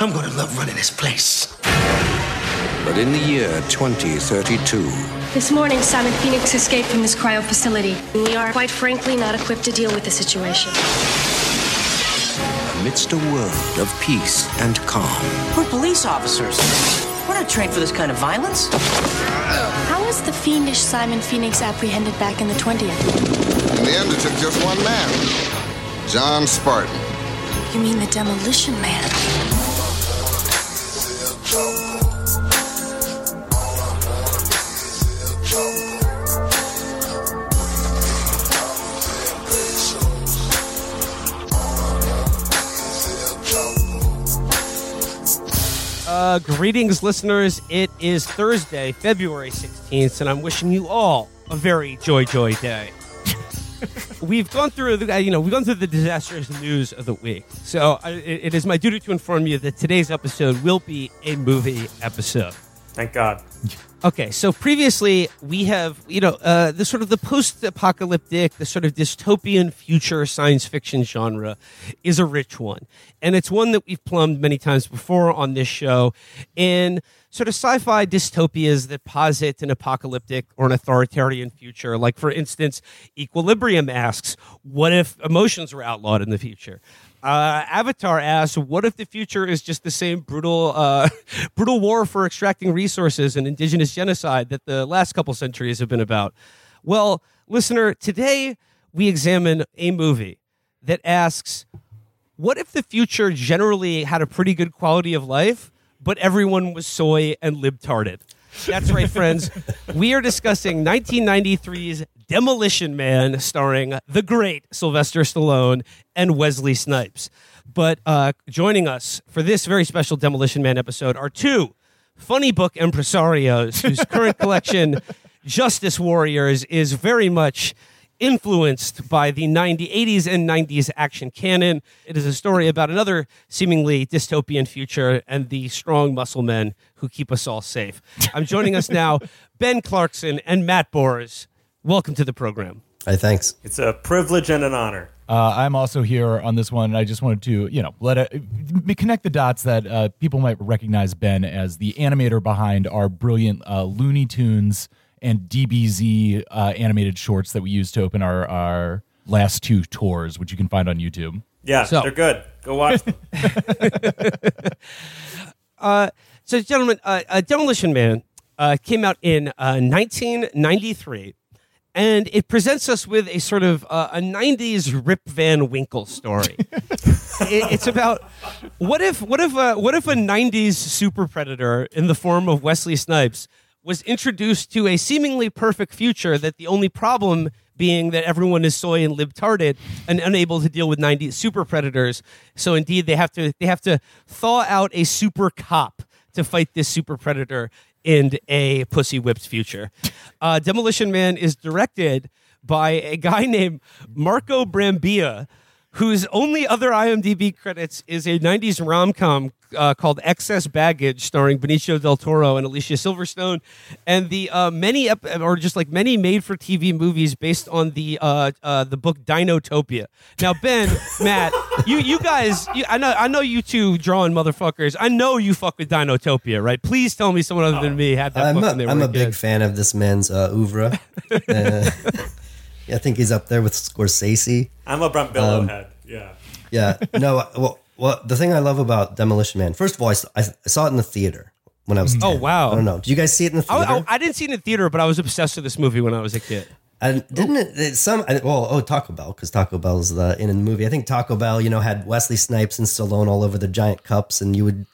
I'm gonna love running this place. But in the year 2032, This morning, Simon Phoenix escaped from this cryo facility. We are, quite frankly, not equipped to deal with the situation. amidst a world of peace and calm, We're police officers. We're not trained for this kind of violence. How was the fiendish Simon Phoenix apprehended back in the 20th? In the end, it took just one man John Spartan. You mean the Demolition Man? Uh, greetings, listeners. It is Thursday, February 16th, and I'm wishing you all a very joy, joy day. We've gone through, the, uh, you know, we've gone through the disastrous news of the week. So I, it it is my duty to inform you that today's episode will be a movie episode. Thank God. Okay, so previously we have, you know, uh, the sort of the post-apocalyptic, the sort of dystopian future science fiction genre is a rich one, and it's one that we've plumbed many times before on this show. In sort of sci-fi dystopias that posit an apocalyptic or an authoritarian future, like for instance, Equilibrium asks, "What if emotions were outlawed in the future?" Uh, Avatar asks, "What if the future is just the same brutal, uh, brutal war for extracting resources and indigenous genocide that the last couple centuries have been about?" Well, listener, today we examine a movie that asks, "What if the future generally had a pretty good quality of life, but everyone was soy and libtarded?" That's right, friends. We are discussing 1993's Demolition Man, starring the great Sylvester Stallone and Wesley Snipes. But uh, joining us for this very special Demolition Man episode are two funny book impresarios whose current collection, Justice Warriors, is very much influenced by the 90s, 80s and 90s action canon. It is a story about another seemingly dystopian future and the strong muscle men who keep us all safe. I'm joining us now, Ben Clarkson and Matt Bors. Welcome to the program. Hey, thanks. It's a privilege and an honor. Uh, I'm also here on this one. I just wanted to, you know, let it, connect the dots that uh, people might recognize Ben as the animator behind our brilliant uh, Looney Tunes and DBZ uh, animated shorts that we used to open our our last two tours, which you can find on YouTube. Yeah, So- they're good. Go watch them. Uh, so, gentlemen, uh, uh, Demolition Man uh, came out in uh, 1993, and it presents us with a sort of uh, a 90s Rip Van Winkle story. it, it's about what if what if uh, what if a 90s super predator in the form of Wesley Snipes was introduced to a seemingly perfect future that the only problem being that everyone is soy and libtarded and unable to deal with 90 super predators. So indeed they have to they have to thaw out a super cop to fight this super predator in a pussy whipped future. Uh, demolition man is directed by a guy named marco brambilla whose only other IMDb credits is a 90s rom com uh, called Excess Baggage, starring Benicio del Toro and Alicia Silverstone, and the uh, many, ep- or just like many made for TV movies based on the uh, uh, the book Dinotopia. Now, Ben, Matt, you you guys, you, I know I know you two drawing motherfuckers. I know you fuck with Dinotopia, right? Please tell me someone other than me had that I'm book a, and they I'm a big fan of this man's uh, oeuvre. Uh, yeah, I think he's up there with Scorsese. I'm a Brambilla Um, head. Yeah. Yeah, no, well, well, the thing I love about Demolition Man, first of all, I, I saw it in the theater when I was. Oh, 10. wow. I don't know. Did you guys see it in the theater? I, I didn't see it in the theater, but I was obsessed with this movie when I was a kid. And didn't it, it some well oh Taco Bell because Taco Bell's the in the movie I think Taco Bell you know had Wesley Snipes and Stallone all over the giant cups and you would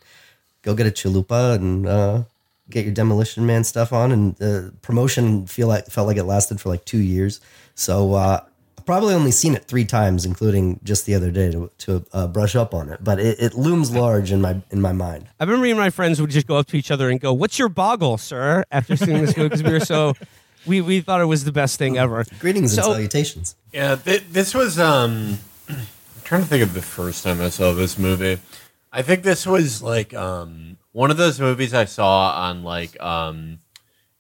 go get a chalupa and uh, get your Demolition Man stuff on and the promotion feel like felt like it lasted for like two years so uh, I've probably only seen it three times including just the other day to, to uh, brush up on it but it, it looms large in my in my mind I remember me and my friends would just go up to each other and go, "What's your boggle, sir?" After seeing this movie because we were so we we thought it was the best thing ever. greetings and salutations Yeah, th- this was. um I'm trying to think of the first time I saw this movie. I think this was like um one of those movies I saw on like um.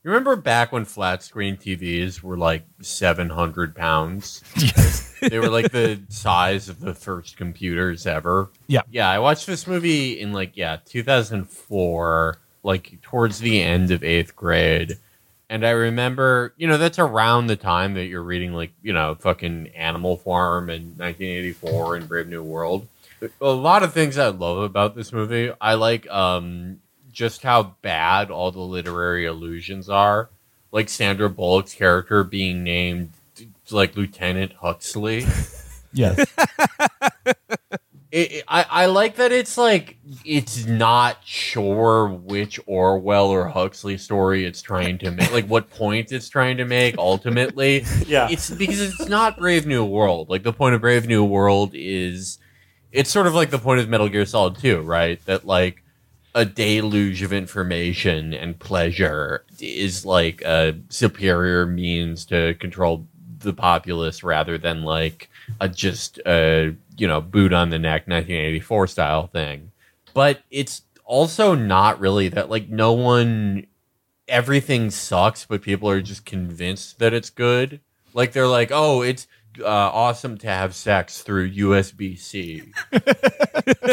You remember back when flat screen TVs were like seven hundred pounds? they were like the size of the first computers ever. Yeah. Yeah, I watched this movie in like yeah, 2004, like towards the end of 8th grade. And I remember, you know, that's around the time that you're reading like, you know, fucking Animal Farm and 1984 and Brave New World. A lot of things I love about this movie. I like um just how bad all the literary allusions are. Like Sandra Bullock's character being named like Lieutenant Huxley. Yes. It, it- I, I like that it's like it's not sure which Orwell or Huxley story it's trying to make, like what point it's trying to make ultimately. Yeah. it's because it's not Brave New World. Like the point of Brave New World is, it's sort of like the point of Metal Gear Solid 2, right? That like a deluge of information and pleasure is like a superior means to control the populace rather than like a just a you know boot on the neck 1984 style thing. But it's also not really that like no one everything sucks but people are just convinced that it's good. Like they're like oh it's uh, awesome to have sex through USB-C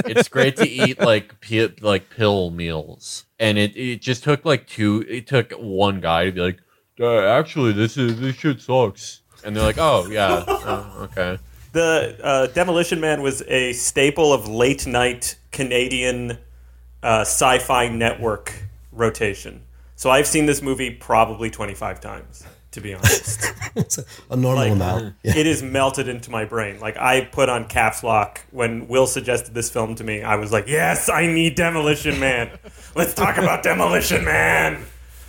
it's great to eat like pi- like pill meals, and it it just took like two. It took one guy to be like, "Uh, actually, this is this shit sucks, and they're like, oh yeah, oh, okay. The uh, Demolition Man was a staple of late night Canadian uh, sci fi network rotation. So I've seen this movie probably 25 times, to be honest. It's a, a normal Like, amount. Mm-hmm. Yeah. It is melted into my brain. Like, I put on caps lock when Will suggested this film to me. I was like, yes, I need Demolition Man. Let's talk about Demolition Man.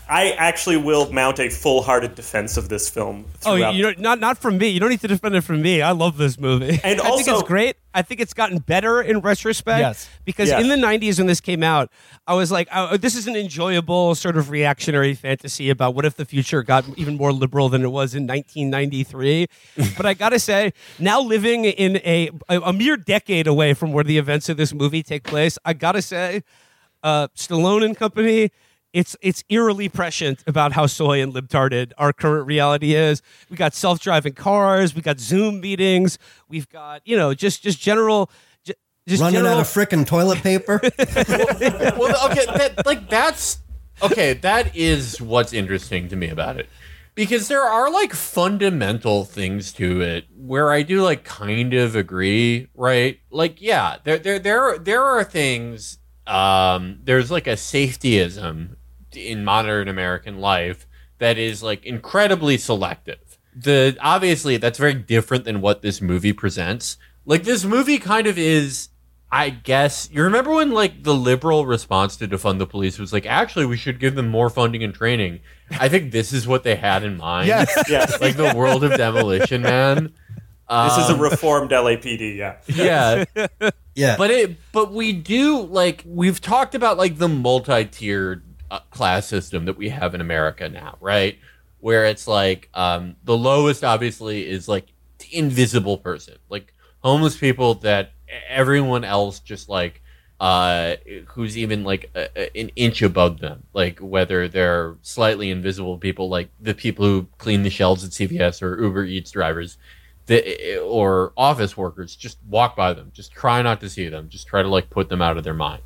I actually will mount a full hearted defense of this film. Oh, you don't, not not from me. You don't need to defend it from me. I love this movie, And I think also- it's great. I think it's gotten better in retrospect. Yes. because Yes. in the '90s when this came out, I was like, oh, "This is an enjoyable sort of reactionary fantasy about what if the future got even more liberal than it was in 1993." but I gotta say, now living in a, a a mere decade away from where the events of this movie take place, I gotta say, uh, Stallone and company. It's it's eerily prescient about how soy and libtarded our current reality is. We got self driving cars, we got Zoom meetings, we've got you know just just general, just Running general, out of frickin' toilet paper. well, okay, that, like that's okay. That is what's interesting to me about it, because there are like fundamental things to it where I do like kind of agree, right? Like, yeah, there, there, there, there are things. Um, there's like a safetyism in modern American life that is like incredibly selective. The obviously that's very different than what this movie presents. Like this movie kind of is I guess you remember when like the liberal response to defund the police was like, actually, we should give them more funding and training. I think this is what they had in mind. Yes. Yes. like the world of demolition, man. This is a Um, reformed LAPD, yeah. yeah, yeah. but it but we do like we've talked about like the multi-tiered class system that we have in America now, right? Where it's like um, the lowest obviously is like the invisible person, like homeless people that everyone else just like uh, who's even like a- an inch above them, like whether they're slightly invisible people, like the people who clean the shelves at CVS or Uber Eats drivers, the, or office workers, just walk by them, just try not to see them, just try to like put them out of their mind.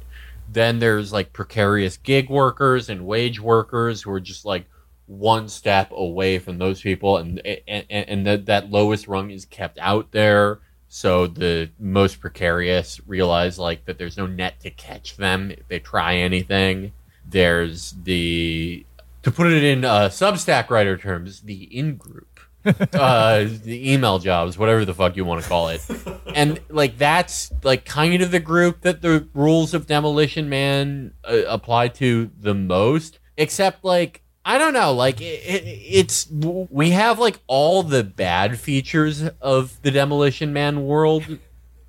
Then there's like precarious gig workers and wage workers who are just like one step away from those people, and and, and that that lowest rung is kept out there. So the most precarious realize like that there's no net to catch them if they try anything. There's the to put it in uh, Substack writer terms, the in group, uh, the email jobs, whatever the fuck you want to call it, and like that's like kind of the group that the rules of Demolition Man uh, apply to the most. Except like I don't know, like it, it, it's we have like all the bad features of the Demolition Man world.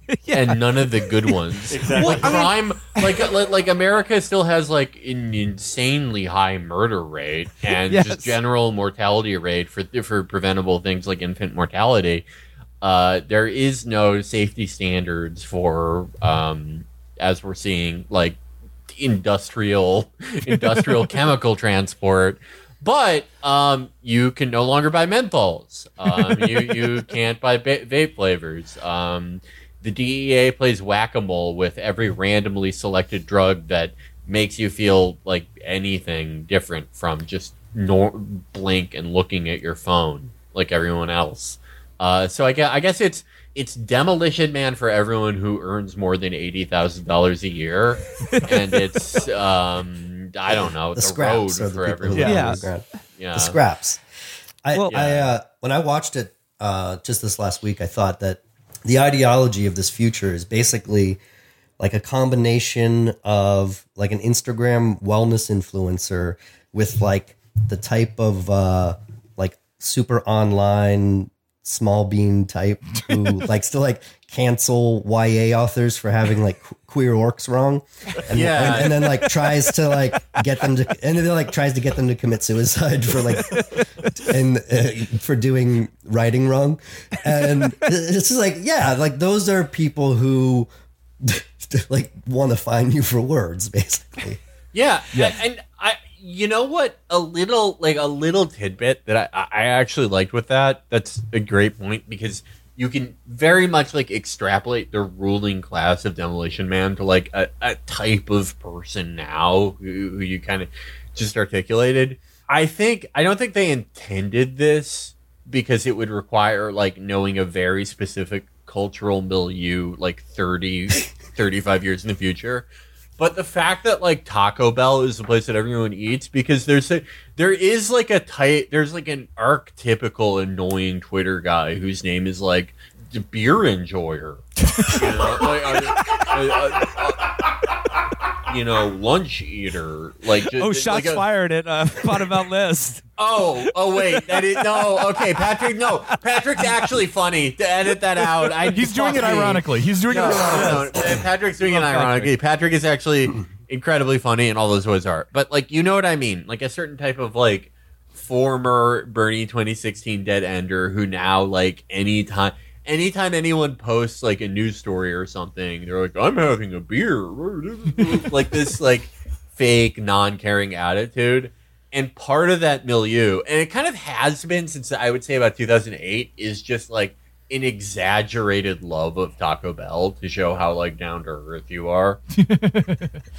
And none of the good ones. Exactly. Like crime, like, like like America still has like an insanely high murder rate and Yes. just general mortality rate for for preventable things like infant mortality. Uh, there is no safety standards for, um, as we're seeing, like industrial industrial chemical transport. But um, you can no longer buy menthols. Um, you you can't buy ba- vape flavors. Um, the DEA plays whack a mole with every randomly selected drug that makes you feel like anything different from just nor- blink and looking at your phone like everyone else. Uh, so I guess, I guess it's it's Demolition Man for everyone who earns more than eighty thousand dollars a year, and it's um, I don't know The the, scraps road are the for everyone. who live Yeah. Yeah. The scraps. I, Well- I uh, when I watched it uh, just this last week, I thought that the ideology of this future is basically like a combination of like an Instagram wellness influencer with like the type of uh, like super online small bean type who likes to like cancel YA authors for having like queer orcs wrong, and, Yeah. and, and then like tries to like get them to, and then like tries to get them to commit suicide for like and uh, for doing writing wrong, and it's just like yeah, like those are people who like want to find you for words, basically. Yeah, and, and I, you know what, a little like a little tidbit that I, I actually liked with that. That's a great point because you can very much like extrapolate the ruling class of Demolition Man to like a, a type of person now who, who you kind of just articulated. I think I don't think they intended this because it would require like knowing a very specific cultural milieu like 30 35 years in the future but the fact that like Taco Bell is the place that everyone eats because there's a there is like a tight there's like an archetypical annoying Twitter guy whose name is like the beer enjoyer, you know, like, you know, lunch eater, like just, Oh, shots like a- fired at uh, Bottom List. Oh, oh wait, that is no. Okay, Patrick, no, Patrick's actually funny. To edit that out, I He's doing it ironically. He's doing No, it ironically. no, no, Patrick's doing it ironically. Patrick is actually incredibly funny, and all those ways are. But like, you know what I mean? Like a certain type of like former Bernie 2016 dead ender who now like anytime. Anytime anyone posts like a news story or something, they're like, "I'm having a beer," like this like fake non-caring attitude. And part of that milieu, and it kind of has been since I would say about 2008, is just like an exaggerated love of Taco Bell to show how like down to earth you are.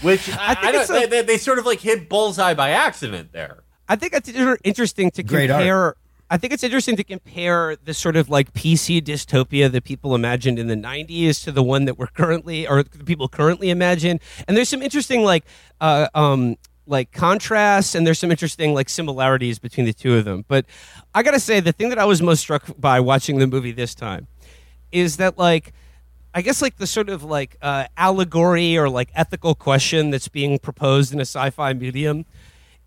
Which I, think I don't, it's a- they, they, they sort of like hit bullseye by accident there. I think it's interesting to Great art. I think it's interesting to compare the sort of like PC dystopia that people imagined in the '90s to the one that we're currently, or the people currently imagine. And there's some interesting like, uh, um, like contrasts, and there's some interesting like similarities between the two of them. But I gotta say, the thing that I was most struck by watching the movie this time is that like. I guess like the sort of like uh, allegory or like ethical question that's being proposed in a sci-fi medium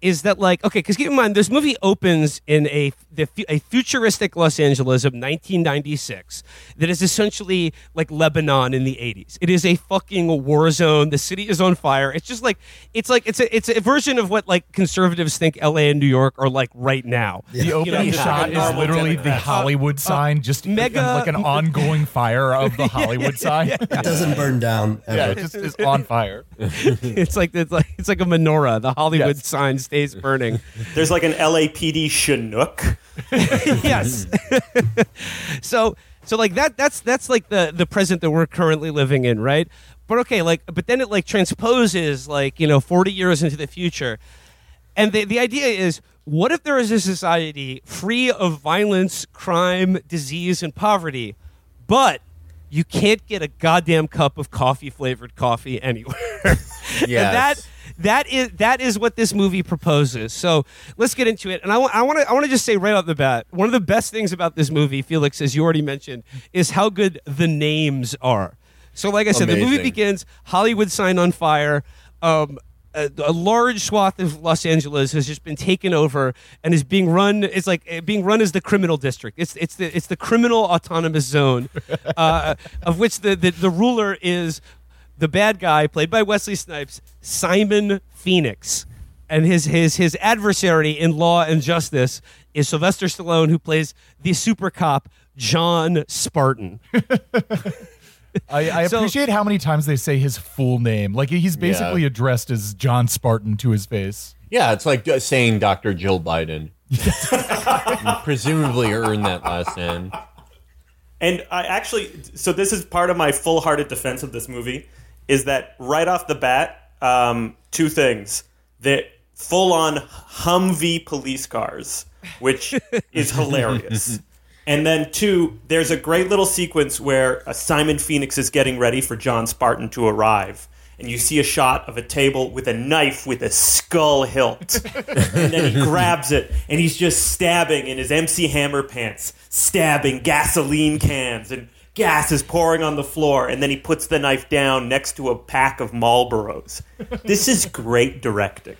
is that like okay because keep in mind this movie opens in a the, a futuristic Los Angeles of 1996 that is essentially like Lebanon in the 80s. It is a fucking war zone. The city is on fire. It's just like it's like it's a it's a version of what like conservatives think LA and New York are like right now. The You know, opening shot is literally the Democrat. Hollywood sign, just mega- like an ongoing fire of the Hollywood sign. It doesn't burn down. Yeah, Ever. it just is on fire. it's like it's like it's like a menorah. The Hollywood Yes. sign stays burning. There's like an LAPD Chinook. yes. so so like that that's that's like the the present that we're currently living in, right? But okay, like but then it like transposes like, you know, 40 years into the future. And the the idea is what if there is a society free of violence, crime, disease and poverty, but you can't get a goddamn cup of coffee flavored coffee anywhere. And that that is that is what this movie proposes. So let's get into it. And I want I want to I want to just say right off the bat, one of the best things about this movie, Felix, as you already mentioned, is how good the names are. So, like I said, the movie begins Hollywood sign on fire. Um, a, a large swath of Los Angeles has just been taken over and is being run. It's like uh, being run as the criminal district. It's it's the it's the criminal autonomous zone, uh, of which the, the the ruler is the bad guy played by Wesley Snipes, Simon Phoenix, and his his his adversary in Law and Justice is Sylvester Stallone, who plays the super cop John Spartan. I, I So- appreciate how many times they say his full name. Like he's basically Yeah. addressed as John Spartan to his face. Yeah, it's like uh, saying Dr. Jill Biden. Presumably earned that last name. And I actually, so this is part of my full-hearted defense of this movie, is that right off the bat, um, two things: that full-on Humvee police cars, which is hilarious, and then two, there's a great little sequence where uh, Simon Phoenix is getting ready for John Spartan to arrive. And you see a shot of a table with a knife with a skull hilt. and then he grabs it and he's just stabbing in his MC Hammer pants, stabbing gasoline cans and gas is pouring on the floor and then he puts the knife down next to a pack of Marlboros. This is great directing.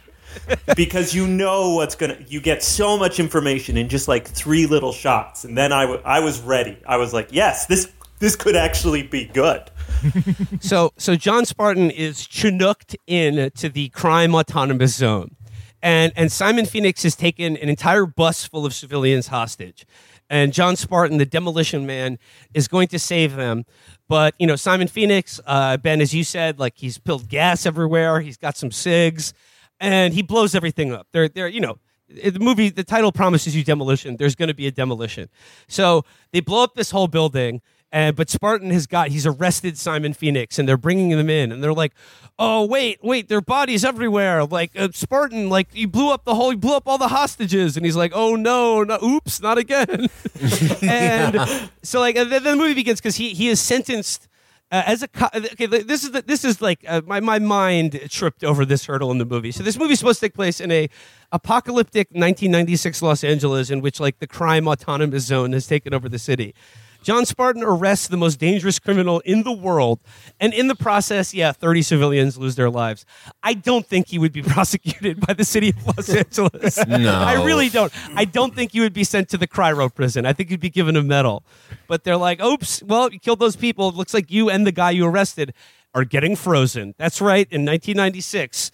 because you know what's gonna you get so much information in just like three little shots and then I wa- I was ready i was like yes this this could actually be good so so John Spartan is chinooked in to the crime autonomous zone. And and Simon Phoenix has taken an entire bus full of civilians hostage. And John Spartan, the demolition man, is going to save them. But you know, Simon Phoenix, uh, Ben, as you said, like he's spilled gas everywhere. He's got some cigs, and he blows everything up. They're they're you know the movie the title promises you demolition there's going to be a demolition so they blow up this whole building and but spartan has got he's arrested simon phoenix and they're bringing them in and they're like oh wait wait there are bodies everywhere like uh, spartan like he blew up the whole he blew up all the hostages and he's like oh no no oops not again and so like and then the movie begins because he he is sentenced uh, as a co- okay, this is the, this is like uh, my my mind tripped over this hurdle in the movie. So this movie is supposed to take place in a apocalyptic 1996 Los Angeles, in which like the crime autonomous zone has taken over the city. John Spartan arrests the most dangerous criminal in the world, and in the process, yeah, 30 civilians lose their lives. I don't think he would be prosecuted by the city of Los Angeles. No. I really don't. I don't think you would be sent to the cryo prison. I think you'd be given a medal. But they're like, oops, well, you killed those people. It looks like you and the guy you arrested are getting frozen. That's right. In 1996,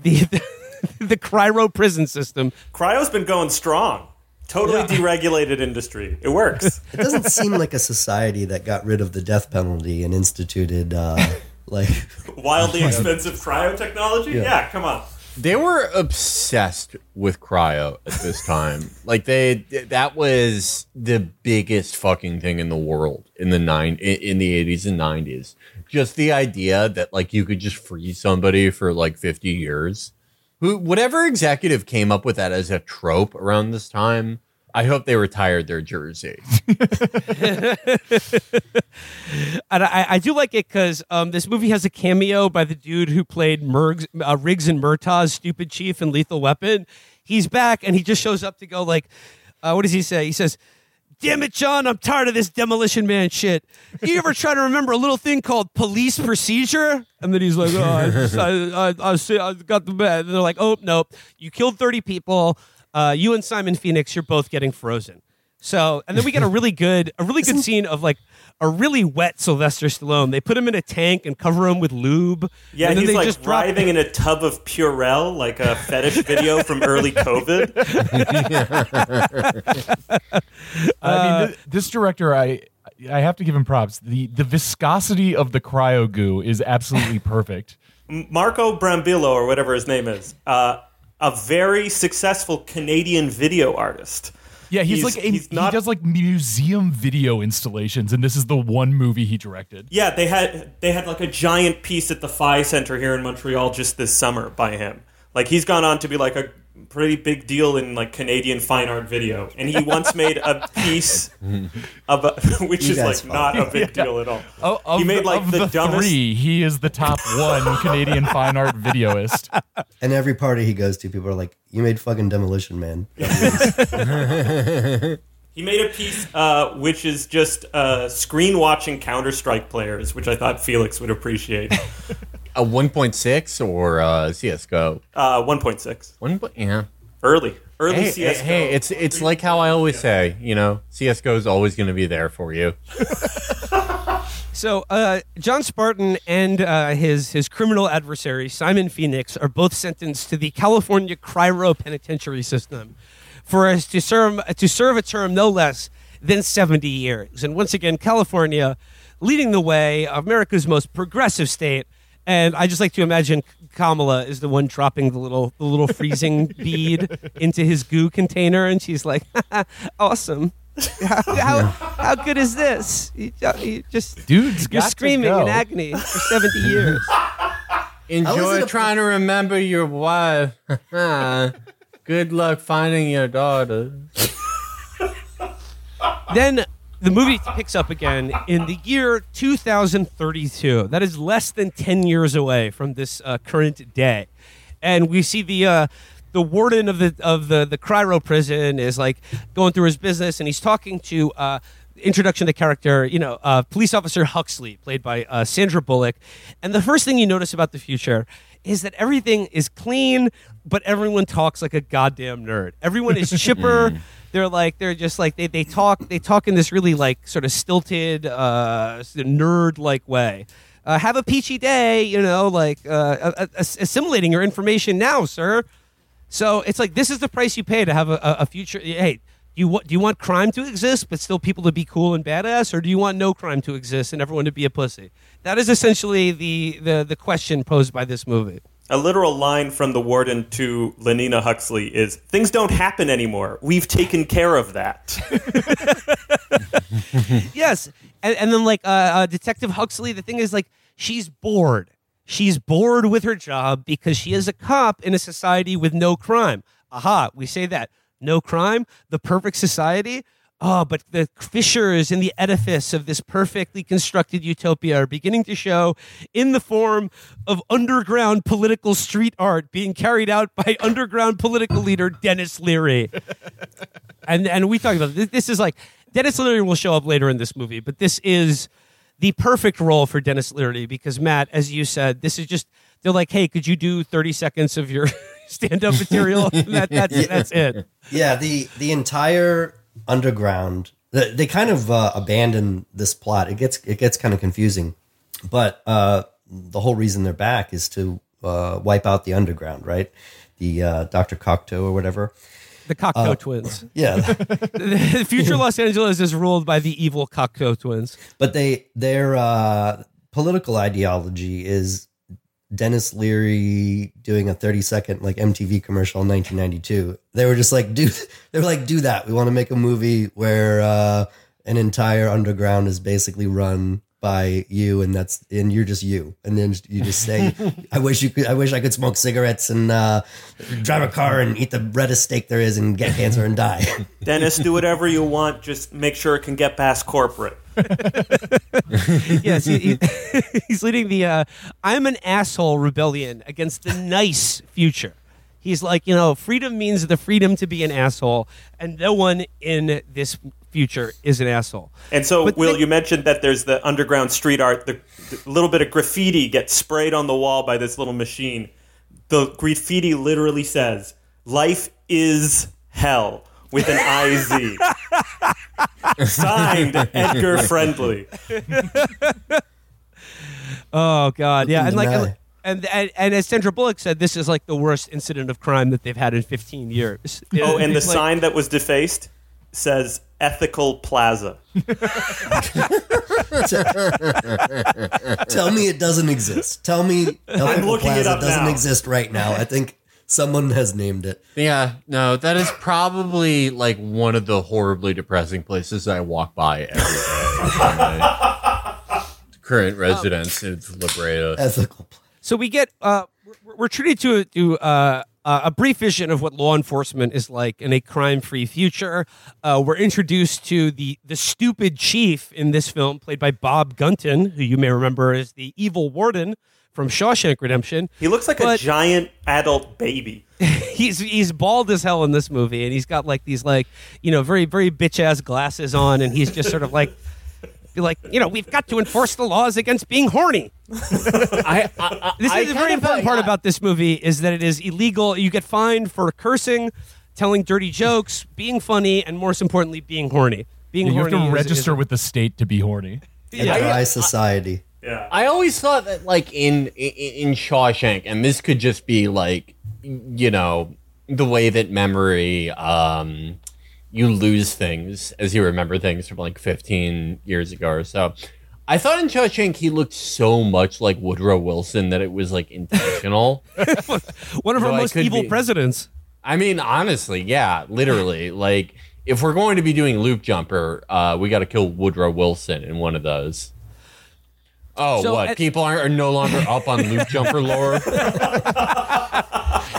the the, the cryo prison system. cryo's been going strong totally deregulated industry it works It doesn't seem like a society that got rid of the death penalty and instituted uh, like wildly expensive cryo technology Yeah. yeah come on They were obsessed with cryo at this time. like they that was the biggest fucking thing in the world in the nine in, in the 80s and 90s. Just the idea that like you could just freeze somebody for like 50 years. Who whatever executive came up with that as a trope around this time, I hope they retired their jersey. And I, I do like it because um, this movie has a cameo by the dude who played Mergs, uh, Riggs and Murtaugh's stupid chief in Lethal Weapon. He's back and he just shows up to go like, uh, what does he say? He says, "Damn it, John, I'm tired of this demolition man shit. You ever try to remember a little thing called police procedure?" And then he's like, "Oh, I, just, I, I, I, got the bad." And they're like, "Oh, nope, you killed 30 people. Uh, you and Simon Phoenix, you're both getting frozen." So, and then we get a really good, a really good scene of like a really wet Sylvester Stallone. They put him in a tank and cover him with lube. yeah and then he's they like just drop- writhing in a tub of purell like a fetish video from early covid I mean, th- this director, I I have to give him props. the The viscosity of the cryo goo is absolutely perfect. marco brambillo or whatever his name is uh, a very successful canadian video artist Yeah, he's, He's- like in- he's not- he does like museum video installations, and this is the one movie he directed. Yeah, they had they had like a giant piece at the Phi Center here in Montreal just this summer by him. Like he's gone on to be like a pretty big deal in like Canadian fine art video, and he once made a piece about which You is guys like not a fuck. big deal at all. Oh, of he made the, like of the, the, dumbest. three, he is the top one Canadian fine art videoist. and every party he goes to, people are like, "You made fucking Demolition Man." He made a piece uh, which is just uh, screen watching Counter Strike players, which I thought Felix would appreciate. A 1.6 or uh, CS:GO. Uh, 1.6, One, po- yeah. early, early Hey, hey, CS:GO. hey, it's it's like how I always say, you know, CS:GO is always going to be there for you. So, uh, John Spartan and uh, his his criminal adversary Simon Phoenix are both sentenced to the California Cryo Penitentiary System for us to serve to serve a term no less than seventy years. And once again, California, leading the way, America's most progressive state. And I just like to imagine Kamala is the one dropping the little the little freezing bead into his goo container, and she's like, "Awesome! How, how, how good is this? You, uh, you just Dude's you're got to screaming go. in agony for seventy years." Enjoy it a- trying to remember your wife. Good luck finding your daughter. then the movie picks up again in the year 2032. That is less than 10 years away from this uh, current day. And we see the uh, the warden of the of the the cryo prison is like going through his business and he's talking to uh, introduction to character, you know, uh, police officer Huxley, played by uh, Sandra Bullock. And the first thing you notice about the future is that everything is clean, but everyone talks like a goddamn nerd. Everyone is chipper. they're like they're just like they, they talk they talk in this really like sort of stilted uh, nerd like way. Uh, have a peachy day, you know, like uh, assimilating your information now, sir. So it's like this is the price you pay to have a, a future. Hey, you do you want crime to exist but still people to be cool and badass, or do you want no crime to exist and everyone to be a pussy? That is essentially the the, the question posed by this movie. A literal line from the warden to Lenina Huxley is Things don't happen anymore. We've taken care of that. yes, and, and then like uh, uh, Detective Huxley, the thing is like she's bored. She's bored with her job because she is a cop in a society with no crime. Aha, we say that no crime, the perfect society. Oh, but the fissures in the edifice of this perfectly constructed utopia are beginning to show in the form of underground political street art being carried out by underground political leader Denis Leary and and we talked about this. This is like Denis Leary will show up later in this movie, but this is the perfect role for Denis Leary because Matt, as you said, this is just they're like, hey, could you do thirty seconds of your stand-up material? that, that's that's it. Yeah, the the entire underground. They, they kind of uh, abandon this plot. It gets it gets kind of confusing, but uh, the whole reason they're back is to uh, wipe out the underground, right? The uh, Doctor Cocteau or whatever. The Cocteau twins. Yeah, the future Los Angeles is ruled by the evil Cocteau twins. but they their uh, political ideology is Denis Leary doing a 30 second like MTV commercial in 1992. They were just like, do they were like, do that. We want to make a movie where uh, an entire underground is basically run by you, and that's and you're just you, and then you just say, I wish you could, I wish I could smoke cigarettes and uh, drive a car and eat the reddest steak there is and get cancer and die. Dennis, do whatever you want. Just make sure it can get past corporate. yes, he, he- he's leading the uh, "I'm an asshole" rebellion against the nice future. He's like, you know, freedom means the freedom to be an asshole, and no one in this future is an asshole. And so, But Will, they- you mentioned that there's the underground street art. The, the little bit of graffiti gets sprayed on the wall by this little machine. The graffiti literally says, "Life is hell." With an I Z. Signed Edgar Friendly. Oh God, yeah, and like, and, and and as Sandra Bullock said, this is like the worst incident of crime that they've had in 15 years. Oh, and the like- sign that was defaced says Ethical Plaza. Tell me it doesn't exist. Tell me Ethical looking it Plaza up doesn't now. exist right now. I think someone has named it. Yeah, no, that is probably like one of the horribly depressing places I walk by every day. My current residence is La Brea. Ethical Plaza. So we get uh, we're, we're treated to to uh, uh, a brief vision of what law enforcement is like in a crime-free future. Uh, we're introduced to the the stupid chief in this film, played by Bob Gunton, who you may remember as the evil warden from Shawshank Redemption. He looks like a giant adult baby. he's he's bald as hell in this movie, and he's got like these like you know very very bitch ass glasses on, and he's just sort of like. Be like, you know, we've got to enforce the laws against being horny. I, I, This I is the very important part about this movie is that it is illegal. You get fined for cursing, telling dirty jokes, being funny, and most importantly, being horny. Being You have to is- register is- with the state to be horny. And dry society. Yeah. I always thought that, like in, in in Shawshank, and this could just be like, you know, the way that memory, um, you lose things as you remember things from like 15 years ago or so. I thought in Shawshank he looked so much like Woodrow Wilson that it was like intentional. One of our most evil be- presidents. I mean, honestly, yeah, literally. Like, if we're going to be doing Loop Jumper, uh, we got to kill Woodrow Wilson in one of those. Oh, So, what? at- People are, are no longer up on Loop Jumper lore?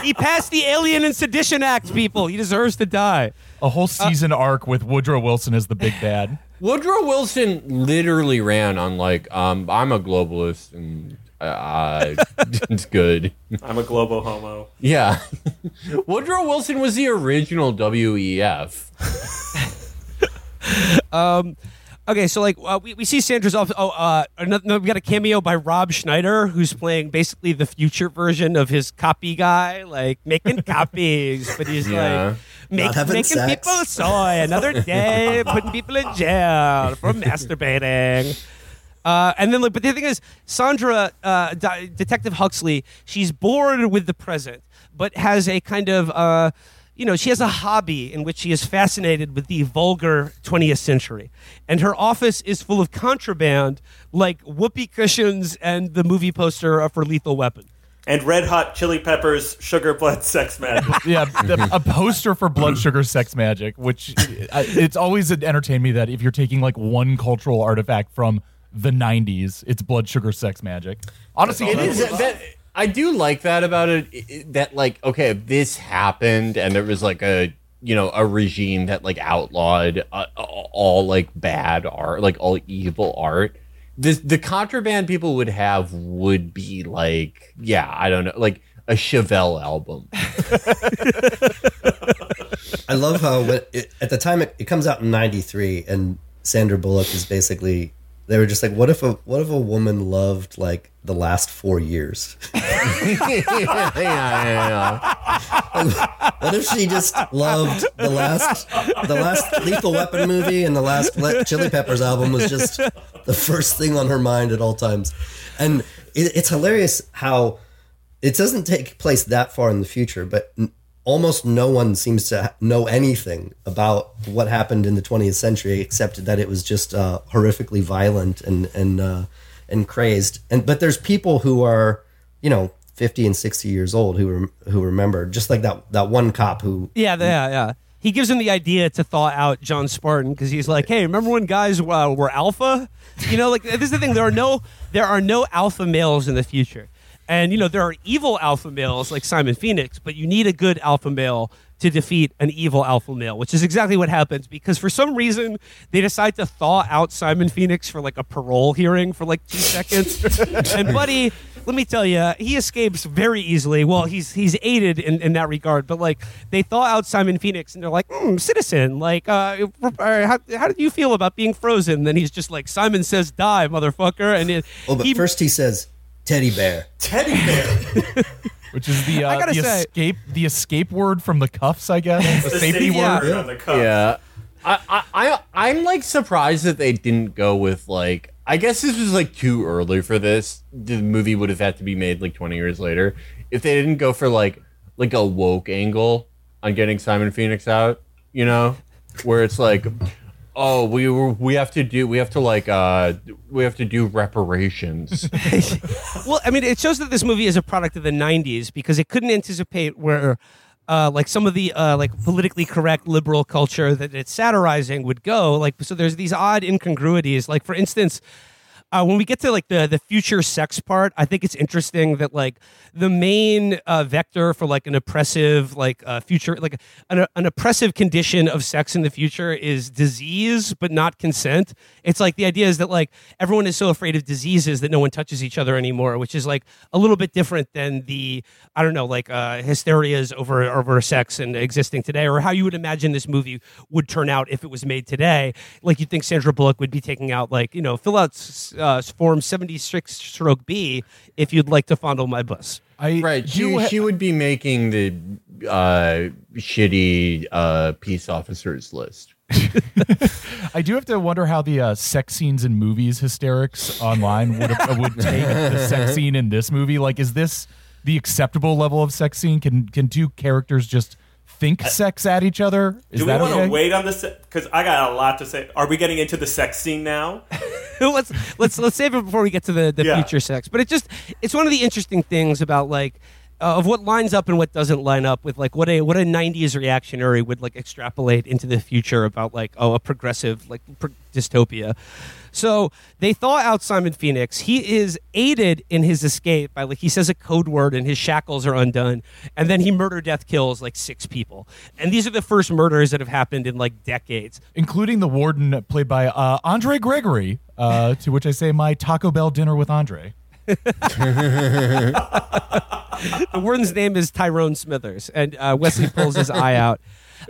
He passed the Alien and Sedition Act, people. He deserves to die. A whole season arc with Woodrow Wilson as the big bad. Woodrow Wilson literally ran on, like, um, I'm a globalist and uh, it's good. I'm a global homo. Yeah. Woodrow Wilson was the original WEF. Okay, so like uh, we, we see Sandra's off. Oh, uh, another, no, we got a cameo by Rob Schneider, who's playing basically the future version of his copy guy, like making copies, but he's Yeah. like make, making sex. people soy. Another day, putting people in jail for masturbating. Uh, and then, like, but the thing is, Sandra, uh, Di- Detective Huxley, she's bored with the present, but has a kind of, uh, you know, she has a hobby in which she is fascinated with the vulgar 20th century. And her office is full of contraband, like whoopee cushions and the movie poster of for Lethal Weapon. And Red Hot Chili Peppers Sugar Blood Sex Magic. Yeah, the- a poster for Blood Sugar Sex Magik, which it's always entertained me that if you're taking like one cultural artifact from the 90s, it's Blood Sugar Sex Magik. Honestly, It is that I do like that about it, i- i- That like, okay, this happened and there was like a you know a regime that like outlawed uh, all like bad art, like all evil art. The the contraband people would have would be like, yeah, I don't know, like a Chevelle album. I love how it, at the time it, it comes out in '93, and Sandra Bullock is basically. They were just like, what if a what if a woman loved like the last four years? yeah, yeah, yeah. What if she just loved the last the last Lethal Weapon movie and the last Le- Chili Peppers album was just the first thing on her mind at all times, and it, it's hilarious how it doesn't take place that far in the future, but almost no one seems to know anything about what happened in the 20th century except that it was just uh, horrifically violent and and uh, and crazed. And but there's people who are you know 50 and 60 years old who rem- who remember just like that that one cop who Yeah, yeah, yeah. He gives him the idea to thaw out John Spartan because he's like, "Hey, remember when guys uh, were alpha? You know, like this is the thing. There are no, there are no alpha males in the future, and you know there are evil alpha males like Simon Phoenix, but you need a good alpha male to defeat an evil alpha male, which is exactly what happens because for some reason they decide to thaw out Simon Phoenix for like a parole hearing for like two seconds, and buddy let me tell you, he escapes very easily. Well, he's he's aided in, in that regard, but like they thaw out Simon Phoenix, and they're like, mm, "Citizen, like, uh, uh, how, how did you feel about being frozen?" then he's just like, "Simon says die, motherfucker," and it, oh but he, first he says teddy bear Teddy bear. which is the I uh, gotta the say- escape the escape word from the cuffs, I guess. The, The safety safety word. word on the cup. Yeah. I, I, I, I'm like surprised that they didn't go with like, I guess this was like too early for this. The movie would have had to be made like 20 years later. If they didn't go for like, like a woke angle on getting Simon Phoenix out, you know, where it's like, oh, we we have to do, we have to like, uh, we have to do reparations. well, I mean, it shows that this movie is a product of the '90s because it couldn't anticipate where. Uh, like some of the uh, like politically correct liberal culture that it's satirizing would go like so there's these odd incongruities like for instance uh, when we get to like the the future sex part, I think it's interesting that like the main uh, vector for like an oppressive like uh, future like an, an oppressive condition of sex in the future is disease, but not consent. It's like the idea is that like everyone is so afraid of diseases that no one touches each other anymore, which is like a little bit different than the I don't know like uh, hysterias over over sex and existing today, or how you would imagine this movie would turn out if it was made today. Like you'd think Sandra Bullock would be taking out like you know fill out uh, form seventy six stroke B if you'd like to fondle my bus. I right. do She, ha- she would be making the uh, shitty uh, peace officers list. I do have to wonder how the uh, sex scenes in movies hysterics online would uh, would take the sex scene in this movie. Like, is this the acceptable level of sex scene? Can can two characters just think sex at each other. Is Do we want to okay? wait on this? Because I got a lot to say. Are we getting into the sex scene now? let's let's let's save it before we get to the, the Yeah. future sex. But it just it's one of the interesting things about like uh, of what lines up and what doesn't line up with like what a what a 90s reactionary would like extrapolate into the future about like oh a progressive like pr- dystopia. So they thaw out Simon Phoenix. He is aided in his escape by like he says a code word and his shackles are undone, and then he murder death kills like six people. And these are the first murders that have happened in like decades. Including the warden played by uh, Andre Gregory, uh, to which I say my Taco Bell dinner with Andre. the warden's name is Tyrone Smithers, and uh, Wesley pulls his eye out.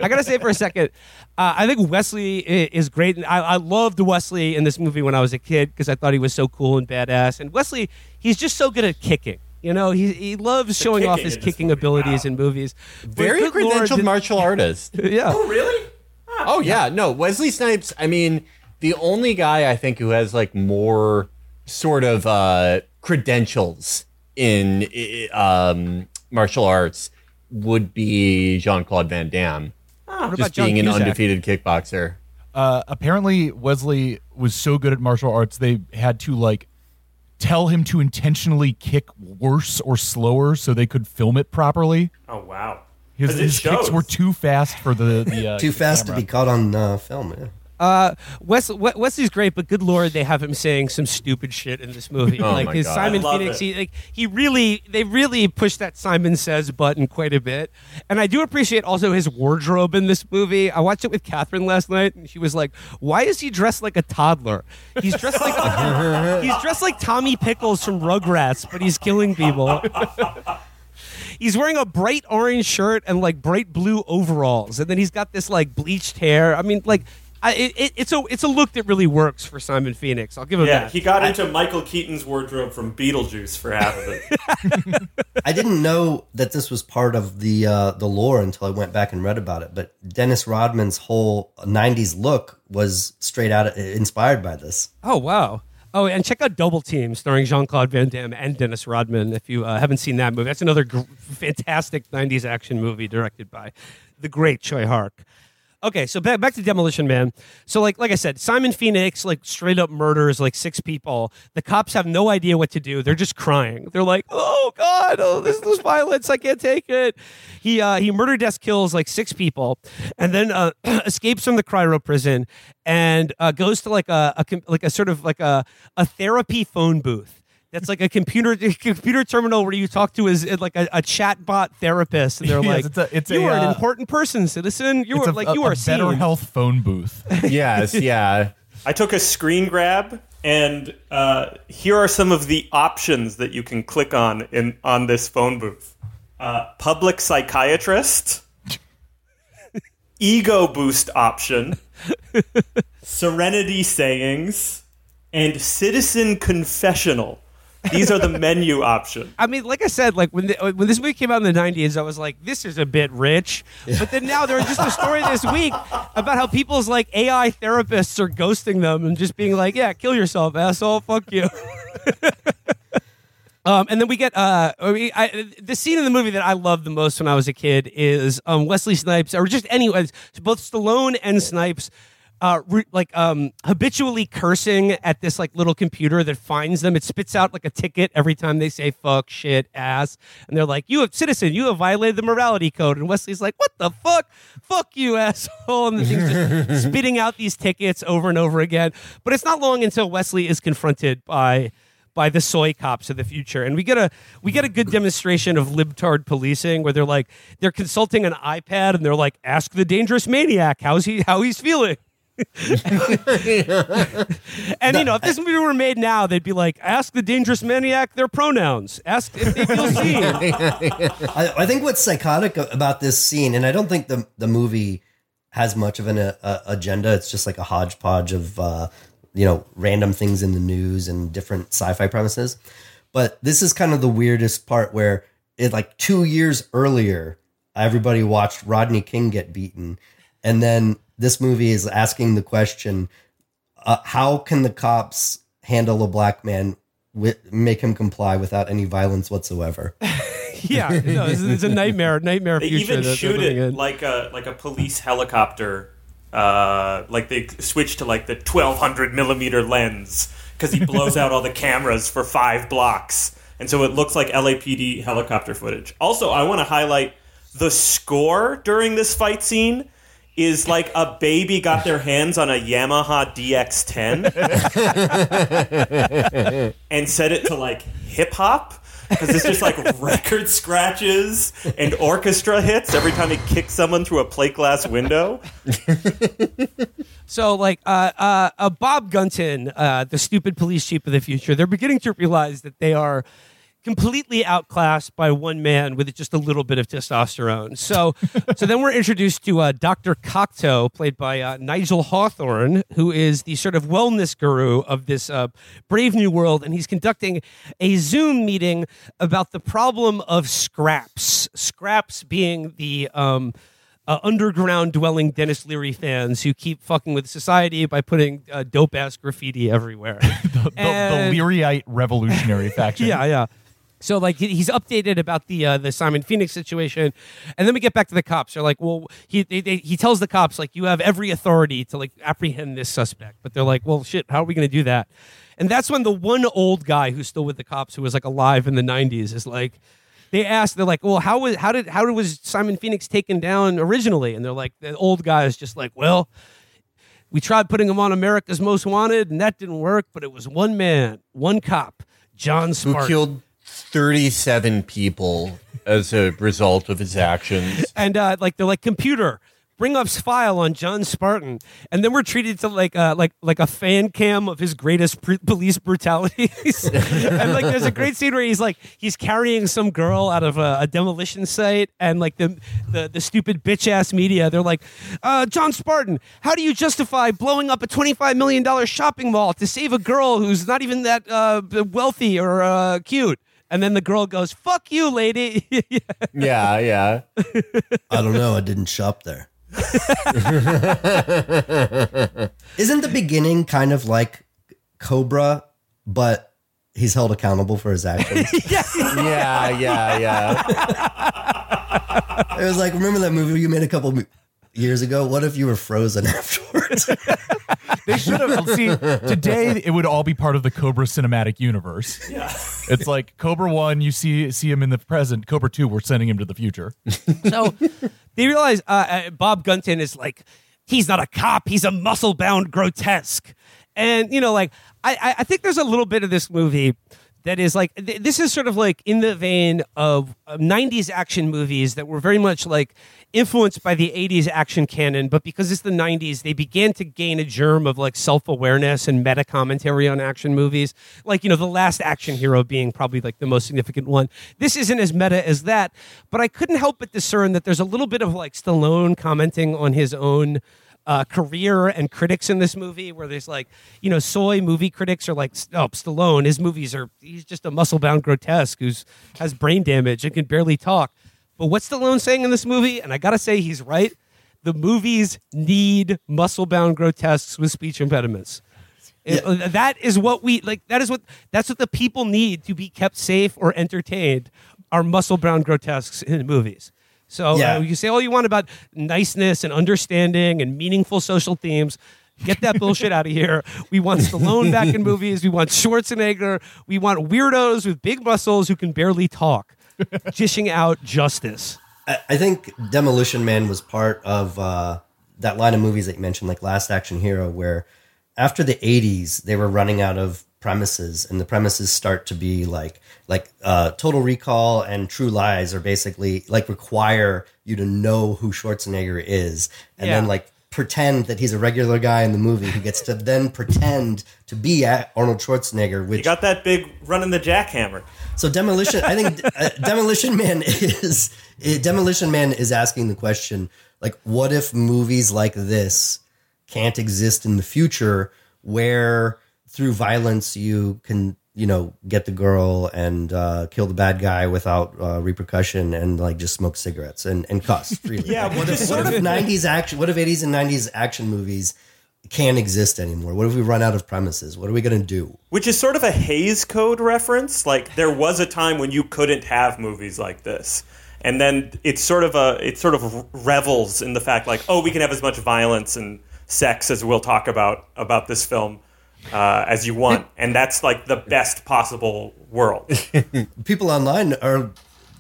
I gotta say for a second, uh, I think Wesley is great, and I, I loved Wesley in this movie when I was a kid because I thought he was so cool and badass. And Wesley, he's just so good at kicking. You know, he he loves showing off his kicking movie, abilities wow. in movies. Very good Lord, credentialed did- martial artist. Yeah. Oh, really? Oh yeah, no, Wesley Snipes. I mean, the only guy I think who has like more sort of uh, credentials in um, martial arts would be Jean Claude Van Damme, What about just John being an Cusack? undefeated kickboxer. Uh, apparently, Wesley was so good at martial arts they had to like tell him to intentionally kick worse or slower so they could film it properly. Oh, wow. His, 'Cause it his kicks were too fast for the, the uh, Too the fast to be caught on uh, film. Yeah. Uh, Wes, We- Wesley's great, but good lord, they have him saying some stupid shit in this movie. Oh like my his God. Simon Phoenix, he like he really they really pushed that Simon Says button quite a bit. And I do appreciate also his wardrobe in this movie. I watched it with Catherine last night, and she was like, "Why is he dressed like a toddler? He's dressed like he's dressed like Tommy Pickles from Rugrats, but he's killing people." He's wearing a bright orange shirt and like bright blue overalls, and then he's got this like bleached hair. I mean, like, I, it, it, it's a it's a look that really works for Simon Phoenix. I'll give him Yeah, that. he got into Michael Keaton's wardrobe from Beetlejuice for half of it. I didn't know that this was part of the uh, the lore until I went back and read about it. But Dennis Rodman's whole '90s look was straight out inspired by this. oh wow. Oh, and check out Double Team, starring Jean Claude Van Damme and Dennis Rodman. If you uh, haven't seen that movie, that's another gr- fantastic '90s action movie directed by the great Tsui Hark. Okay, so back back to Demolition Man. So like like I said, Simon Phoenix like straight up murders like six people. The cops have no idea what to do. They're just crying. They're like, "Oh God, oh this this violence, I can't take it." He uh, he murder death kills like six people, and then uh, escapes from the cryo prison and uh, goes to like a, a like a sort of like a a therapy phone booth. That's like a computer computer terminal where you talk to is like a, a chatbot therapist, and they're Yes, like, it's a- it's "You a, are an uh, important person, citizen. You It's are a, like a- you a are better seen." health phone booth. Yes, yeah. I took a screen grab, and uh, here are some of the options that you can click on in on this phone booth: uh, public psychiatrist, ego boost option, serenity sayings, and citizen confessional. These are the menu options. I mean, like I said, like when the, when this movie came out in the '90s, I was like, "This is a bit rich." But then now there's just a story this week about how people's like AI therapists are ghosting them and just being like, "Yeah, kill yourself, asshole. Fuck you." Um, and then we get uh, I mean, I, the scene in the movie that I loved the most when I was a kid is um, Wesley Snipes, or just anyways, both Stallone and Snipes, uh, re- like um, habitually cursing at this like little computer that finds them. It spits out like a ticket every time they say "fuck," "shit," "ass," and they're like, "You have citizen, you have violated the morality code." And Wesley's like, "What the fuck? Fuck you, asshole!" And the thing's just spitting out these tickets over and over again. But it's not long until Wesley is confronted by by the soy cops of the future. And we get a we get a good demonstration of libtard policing where they're like they're consulting an iPad and they're like, ask the dangerous maniac how's he how he's feeling. and you know, if this movie were made now, they'd be like, ask the dangerous maniac their pronouns. Ask if they feel seen. I, I think what's psychotic about this scene, and I don't think the the movie has much of an uh, agenda. It's just like a hodgepodge of uh, you know random things in the news and different sci-fi premises. But this is kind of the weirdest part where it like two years earlier, everybody watched Rodney King get beaten, and then this movie is asking the question: uh, How can the cops handle a black man? With, make him comply without any violence whatsoever. yeah, no, it's, it's a nightmare, nightmare They future. even that shoot it like a like a police helicopter. Uh, like they switch to like the 1200 millimeter lens because he blows out all the cameras for five blocks, and so it looks like LAPD helicopter footage. Also, I want to highlight the score during this fight scene is like a baby got their hands on a Yamaha DX10 and set it to like hip hop because it's just like record scratches and orchestra hits every time he kicks someone through a plate glass window. So, like, uh, uh, uh, Bob Gunton, uh, the stupid police chief of the future, they're beginning to realize that they are completely outclassed by one man with just a little bit of testosterone. So, so then we're introduced to uh, Dr. Cocteau, played by uh, Nigel Hawthorne, who is the sort of wellness guru of this uh, brave new world, and he's conducting a Zoom meeting about the problem of scraps. Scraps being the um, uh, underground dwelling Dennis Leary fans who keep fucking with society by putting uh, dope ass graffiti everywhere. the, the, And- the Learyite revolutionary faction. yeah, yeah. So like he's updated about the uh, the Simon Phoenix situation, and then we get back to the cops. They're like, well, he they, they, he tells the cops like you have every authority to like apprehend this suspect, but they're like, well, shit, how are we going to do that? And that's when the one old guy who's still with the cops, who was like alive in the '90s, is like. They asked, they're like, "Well, how was how did how was Simon Phoenix taken down originally?" And they're like, the old guy is just like, "Well, we tried putting him on America's Most Wanted, and that didn't work. But it was one man, one cop, John Who killed 37 people as a result of his actions. and uh, like they're like computer bring up file on John Spartan, and then we're treated to like uh, like like a fan cam of his greatest pr- police brutalities. and like there's a great scene where he's like he's carrying some girl out of a, a demolition site, and like the the, the stupid bitch ass media, they're like, uh, John Spartan, how do you justify blowing up a twenty five million dollar shopping mall to save a girl who's not even that uh, wealthy or uh, cute? And then the girl goes, "Fuck you, lady." Yeah, yeah. I don't know. I didn't shop there. Isn't the beginning kind of like Cobra, but he's held accountable for his actions? Yeah, yeah, yeah. it was like, remember that movie you made a couple mo- years ago? What if you were frozen afterwards? They should have. See, today it would all be part of the Cobra cinematic universe. Yeah. It's like Cobra 1, you see see him in the present. Cobra 2, we're sending him to the future. So they realize uh, uh, Bob Gunton is like, he's not a cop, he's a muscle bound grotesque. And, you know, like, I, I- I think there's a little bit of this movie that is like, th- this is sort of like in the vein of uh, 90s action movies that were very much like influenced by the 80s action canon, but because it's the 90s, they began to gain a germ of like self awareness and meta commentary on action movies. Like, you know, the last action hero being probably like the most significant one. This isn't as meta as that, but I couldn't help but discern that there's a little bit of like Stallone commenting on his own uh, career and critics in this movie, where there's like, you know, soy movie critics are like, oh, Stallone, his movies are, he's just a muscle bound grotesque who's has brain damage and can barely talk. But what's Stallone saying in this movie? And I gotta say, he's right. The movies need muscle bound grotesques with speech impediments. It- uh, that is what we like. That is what that's what the people need to be kept safe or entertained. Are muscle bound grotesques in movies? So Yeah. uh, you say all you want about niceness and understanding and meaningful social themes. Get that bullshit out of here. We want Stallone back in movies. We want Schwarzenegger. We want weirdos with big muscles who can barely talk, dishing out justice. I, I think Demolition Man was part of uh, that line of movies that you mentioned, like Last Action Hero, where after the '80s they were running out of premises, and the premises start to be like like uh, Total Recall and True Lies are basically like require you to know who Schwarzenegger is, and then like pretend that he's a regular guy in the movie who gets to then pretend to be at Arnold Schwarzenegger, which You got that big running the jackhammer. so demolition, I think uh, Demolition Man is Demolition Man is asking the question like, what if movies like this can't exist in the future, where through violence you can you know get the girl and uh, kill the bad guy without uh, repercussion and like just smoke cigarettes and and cuss freely. Yeah, Like, what if what if nineties action, what if eighties and nineties action movies can't exist anymore? What if we run out of premises? What are we going to do? Which is sort of a Hays Code reference. Like there was a time when you couldn't have movies like this. And then it's sort of a it sort of revels in the fact like, oh, we can have as much violence and sex as we'll talk about about this film uh, as you want. And that's like the best possible world. People online are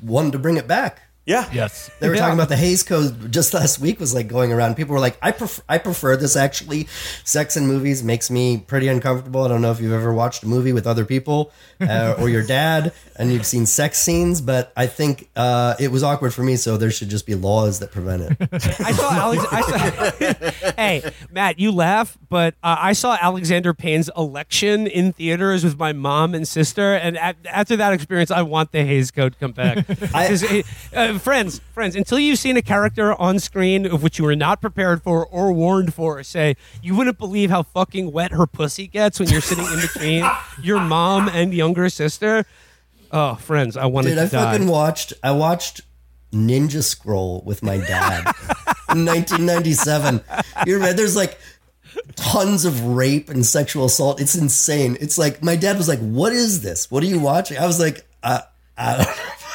wanting to bring it back. Yeah. Yes. They were Yeah. talking about the Hays Code just last week was like going around. People were like, I prefer, I prefer this actually. Sex in movies makes me pretty uncomfortable. I don't know if you've ever watched a movie with other people uh, or your dad and you've seen sex scenes, but I think uh, it was awkward for me. So there should just be laws that prevent it. I saw Alex. I saw, hey, Matt, you laugh, but uh, I saw Alexander Payne's election in theaters with my mom and sister, and a- after that experience, I want the Hays Code to come back. 'Cause it- friends, friends, until you've seen a character on screen of which you were not prepared for or warned for, say you wouldn't believe how fucking wet her pussy gets when you're sitting in between your mom and younger sister. Oh, friends, I wanted Dude, to I die. fucking watched. I watched Ninja Scroll with my dad in 1997. You remember? There's like tons of rape and sexual assault. It's insane. It's like my dad was like, "What is this? What are you watching?" I was like, "Uh, uh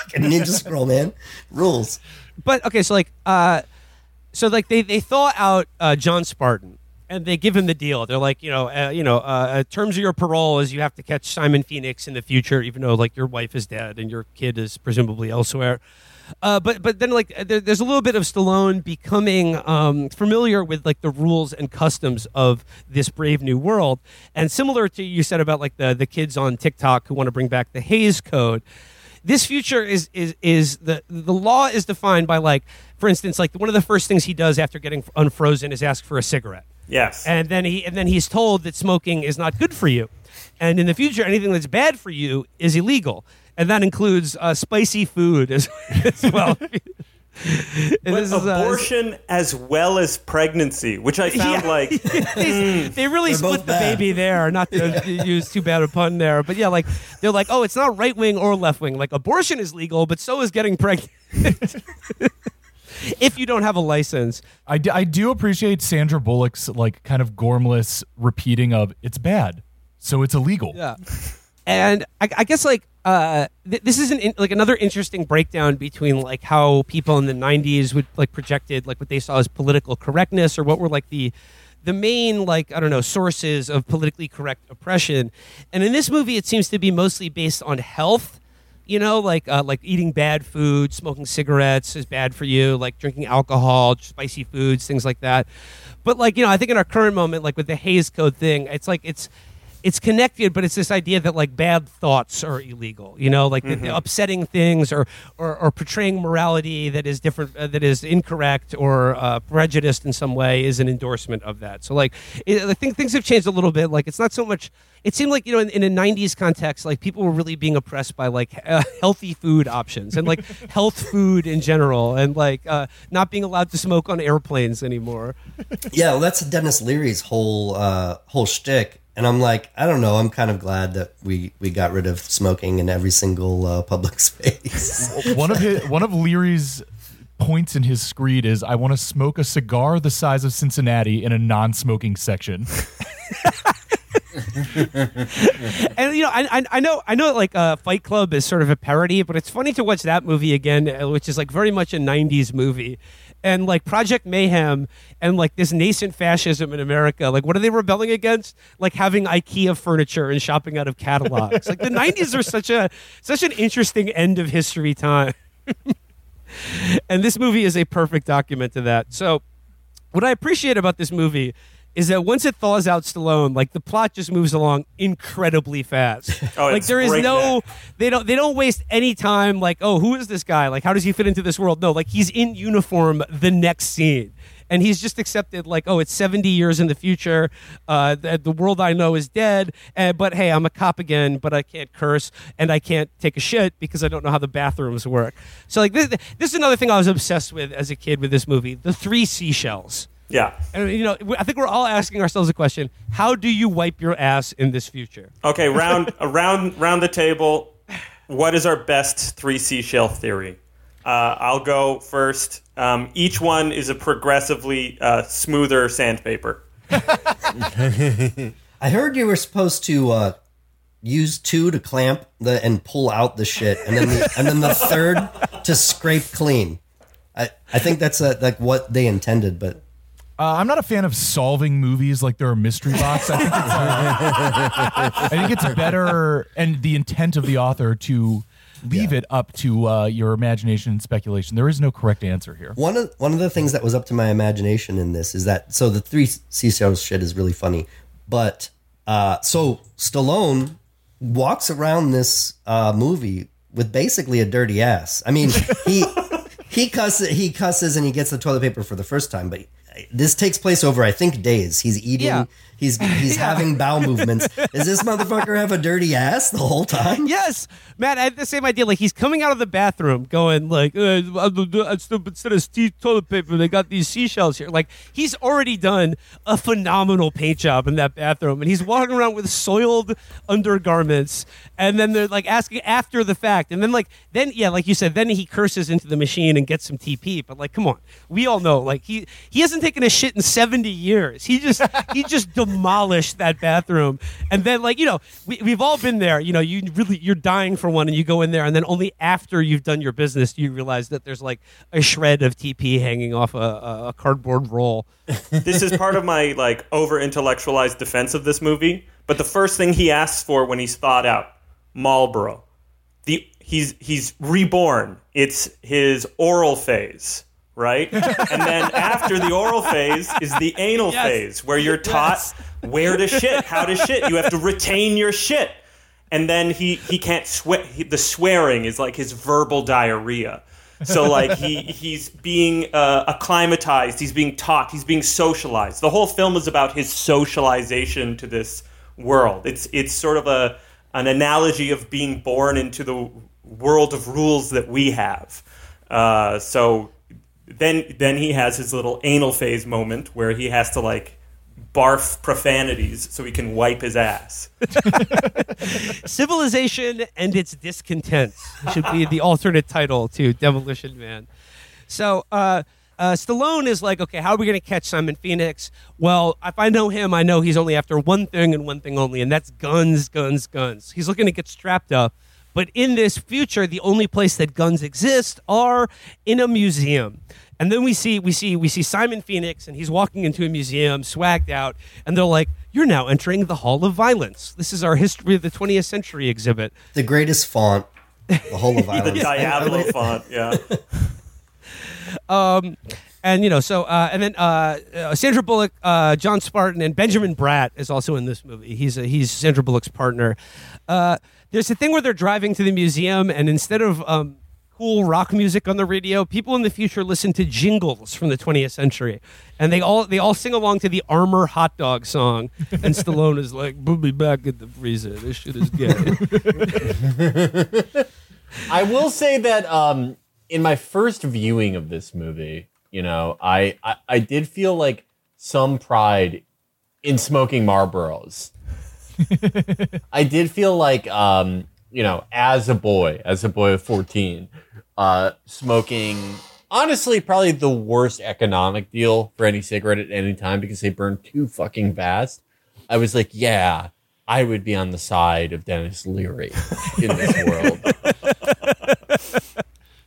fucking Ninja Scroll, man, rules." but okay, so like, uh, so like they they thaw out uh, John Spartan and they give him the deal. They're like, you know, uh, you know, uh, terms of your parole is you have to catch Simon Phoenix in the future, even though like your wife is dead and your kid is presumably elsewhere. Uh, but but then like there, there's a little bit of Stallone becoming um, familiar with like the rules and customs of this brave new world, and similar to you said about like the the kids on TikTok who want to bring back the Hays Code this future is is is the the law is defined by like for instance like one of the first things he does after getting unfrozen is ask for a cigarette. Yes. and then he and then he's told that smoking is not good for you. And in the future anything that's bad for you is illegal. And that includes uh, spicy food as, as well But this is, uh, abortion as well as pregnancy, which I found Yeah. like they, they really They're split the bad. baby there. Not to use too bad a pun there, but yeah, like they're like, oh, it's not right wing or left wing. Like abortion is legal, but so is getting pregnant. if you don't have a license, I, d- I do appreciate Sandra Bullock's like kind of gormless repeating of it's bad, so it's illegal. Yeah. And I, I guess like uh, th- this is an in, like another interesting breakdown between like how people in the '90s would like projected like what they saw as political correctness or what were like the the main like I don't know sources of politically correct oppression. And in this movie, it seems to be mostly based on health. You know, like uh, like eating bad food, smoking cigarettes is bad for you. Like drinking alcohol, spicy foods, things like that. But like you know, I think in our current moment, like with the Hays Code thing, it's like it's it's connected, but it's this idea that like bad thoughts are illegal. You know, like the, the upsetting things or, or or portraying morality that is different, uh, that is incorrect or uh, prejudiced in some way is an endorsement of that. So like, it, I think things have changed a little bit. Like it's not so much. It seemed like you know in, in a '90s context, like people were really being oppressed by like uh, healthy food options and like health food in general, and like uh, not being allowed to smoke on airplanes anymore. Yeah, well, that's Dennis Leary's whole uh, whole shtick. And I'm like, I don't know. I'm kind of glad that we we got rid of smoking in every single uh, public space. one of his, one of Leary's points in his screed is I want to smoke a cigar the size of Cincinnati in a non-smoking section. and you know, I, I, I know, I know, like uh, Fight Club is sort of a parody, but it's funny to watch that movie again, uh, which is like very much a '90s movie, and like Project Mayhem and like this nascent fascism in America. Like, what are they rebelling against? Like having IKEA furniture and shopping out of catalogs. like the '90s are such a such an interesting end of history time, and this movie is a perfect document to that. So what I appreciate about this movie is that once it thaws out Stallone, like the plot just moves along incredibly fast. Oh, like there is no they don't they don't waste any time like, oh, who is this guy? Like how does he fit into this world? No, like he's in uniform the next scene. And he's just accepted, like, oh, it's 70 years in the future. Uh, the, the world I know is dead. Uh, but hey, I'm a cop again, but I can't curse and I can't take a shit because I don't know how the bathrooms work. So, like, this, this is another thing I was obsessed with as a kid with this movie the three seashells. Yeah. And you know, I think we're all asking ourselves a question: How do you wipe your ass in this future? Okay, round around round the table. What is our best three seashell theory? Uh, I'll go first. Um, each one is a progressively uh, smoother sandpaper. I heard you were supposed to uh, use two to clamp the and pull out the shit, and then the, and then the third to scrape clean. I, I think that's uh like what they intended, but Uh, I'm not a fan of solving movies like they're a mystery box. I think it's, uh, I think it's better and the intent of the author to leave it up to uh, your imagination and speculation. There is no correct answer here. One of one of the things that was up to my imagination in this is that so the three seashells shit is really funny, but uh, so Stallone walks around this uh, movie with basically a dirty ass. I mean, he he cusses he cusses and he gets the toilet paper for the first time, but this takes place over I think days. He's eating. Yeah. He's he's having bowel movements. Does this motherfucker have a dirty ass the whole time? Yes, Matt. I had the same idea. Like he's coming out of the bathroom, going like, uh, instead of toilet paper, they got these seashells here. Like he's already done a phenomenal paint job in that bathroom, and he's walking around with soiled undergarments. And then they're like asking after the fact, and then like then yeah, like you said, then he curses into the machine and gets some TP. But like, come on, we all know like he he hasn't taken a shit in seventy years. He just he just demolished that bathroom, and then like you know we, we've all been there. You know, you really you're dying for one, and you go in there, and then only after you've done your business do you realize that there's like a shred of TP hanging off a, a, cardboard roll. this is part of my like over intellectualized defense of this movie. But the first thing he asks for when he's thawed out, Marlboro. The he's he's reborn. It's his oral phase, right? and then after the oral phase is the anal Yes. phase, where you're taught where to shit, how to shit. You have to retain your shit. And then he he can't swear. He, the swearing is like his verbal diarrhea. So like he he's being uh, acclimatized, he's being taught, he's being socialized. The whole film is about his socialization to this world. It's it's sort of a an analogy of being born into the world of rules that we have. Uh, so then then he has his little anal phase moment where he has to like barf profanities so he can wipe his ass. Civilization and its discontents should be the alternate title to Demolition Man. So, uh, uh, Stallone is like, okay, how are we going to catch Simon Phoenix? Well, if I know him, I know he's only after one thing and one thing only, and that's guns, guns, guns. He's looking to get strapped up. But in this future, the only place that guns exist are in a museum. And then we see we see we see Simon Phoenix, and he's walking into a museum, swagged out, and they're like, "You're now entering the Hall of Violence. This is our history of the 20th century exhibit." The greatest font, the whole of Violence. the violence. diablo font, yeah. Um, and you know, so uh, and then uh, uh, Sandra Bullock, uh, John Spartan, and Benjamin Bratt is also in this movie. He's a, he's Sandra Bullock's partner. Uh, there's a thing where they're driving to the museum, and instead of um, cool rock music on the radio, people in the future listen to jingles from the 20th century, and they all they all sing along to the Armour hot dog song. And Stallone is like, "Put me back in the freezer. This shit is gay." I will say that um, in my first viewing of this movie, you know, I, I I did feel like some pride in smoking Marlboros. I did feel like, um, you know, as a boy, as a boy of fourteen, uh, smoking. Honestly, probably the worst economic deal for any cigarette at any time because they burn too fucking fast. I was like, yeah, I would be on the side of Dennis Leary in this world.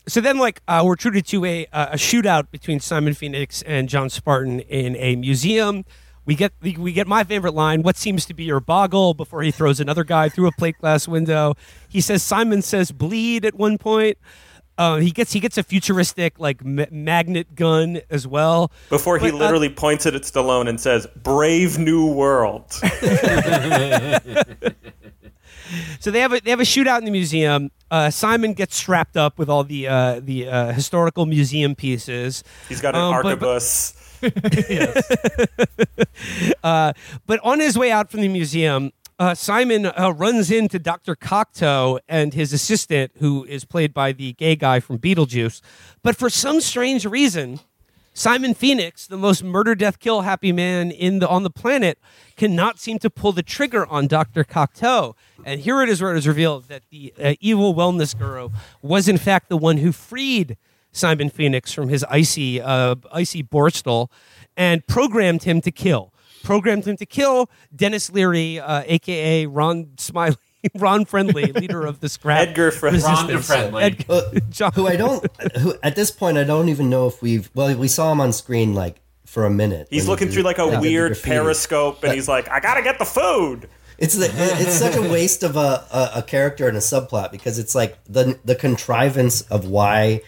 so then like uh, we're treated to a, uh, a shootout between Simon Phoenix and John Spartan in a museum. We get we get my favorite line. What seems to be your boggle? Before he throws another guy through a plate glass window. He says Simon says bleed at one point. Uh, he gets he gets a futuristic like ma- magnet gun as well. Before he But, uh, literally points it at Stallone and says, "Brave New World." So they have a they have a shootout in the museum. Uh, Simon gets strapped up with all the uh, the uh, historical museum pieces. He's got an Um, but- but- uh, but on his way out from the museum, uh, Simon uh, runs into Dr. Cocteau and his assistant, who is played by the gay guy from Beetlejuice. But for some strange reason, Simon Phoenix, the most murder, death, kill happy man in the on the planet, cannot seem to pull the trigger on Dr. Cocteau. And here it is where it is revealed that the uh, evil wellness guru was in fact the one who freed Simon Phoenix from his icy, uh, icy borstal and programmed him to kill. programmed him to kill Dennis Leary, uh, aka Ron Smiley. Ron Friendly, leader of the scrap Edgar Friendly. Rhonda resistance. Friendly. Ed- John- who I don't, who at this point I don't even know if we've. Well, we saw him on screen like for a minute. He's looking he through like a did the weird periscope, and he's like, "I gotta get the food." It's the, it's such a waste of a, a, a character and a subplot because it's like the the contrivance of why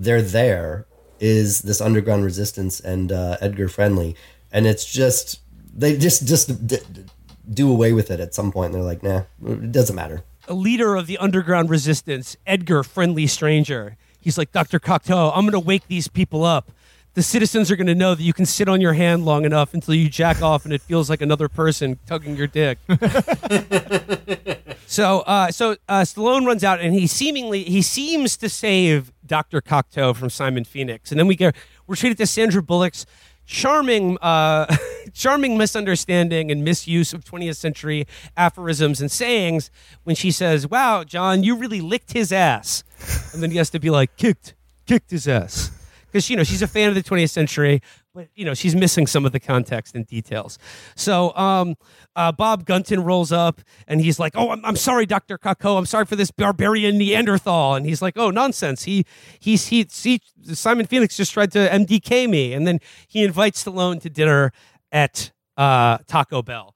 they're there is this underground resistance and uh, Edgar Friendly, and it's just they just just d- do away with it at some point. They're like, nah, it doesn't matter. a leader of the underground resistance, Edgar Friendly Stranger. He's like, Dr. Cocteau, I'm going to wake these people up. The citizens are going to know that you can sit on your hand long enough until you jack off and it feels like another person tugging your dick. so, uh, so uh, Stallone runs out and he seemingly he seems to save Dr. Cocteau from Simon Phoenix, and then we get we're treated to Sandra Bullock's charming, uh, charming misunderstanding and misuse of 20th century aphorisms and sayings when she says, "Wow, John, you really licked his ass," and then he has to be like, "Kicked, kicked his ass," because you know she's a fan of the 20th century, but you know she's missing some of the context and details. So um, uh, Bob Gunton rolls up and he's like, "Oh, I'm, I'm sorry, Doctor Cocteau. I'm sorry for this barbarian Neanderthal." And he's like, "Oh, nonsense. He he's he, he Simon Phoenix just tried to MDK me." And then he invites Stallone to dinner at uh, Taco Bell.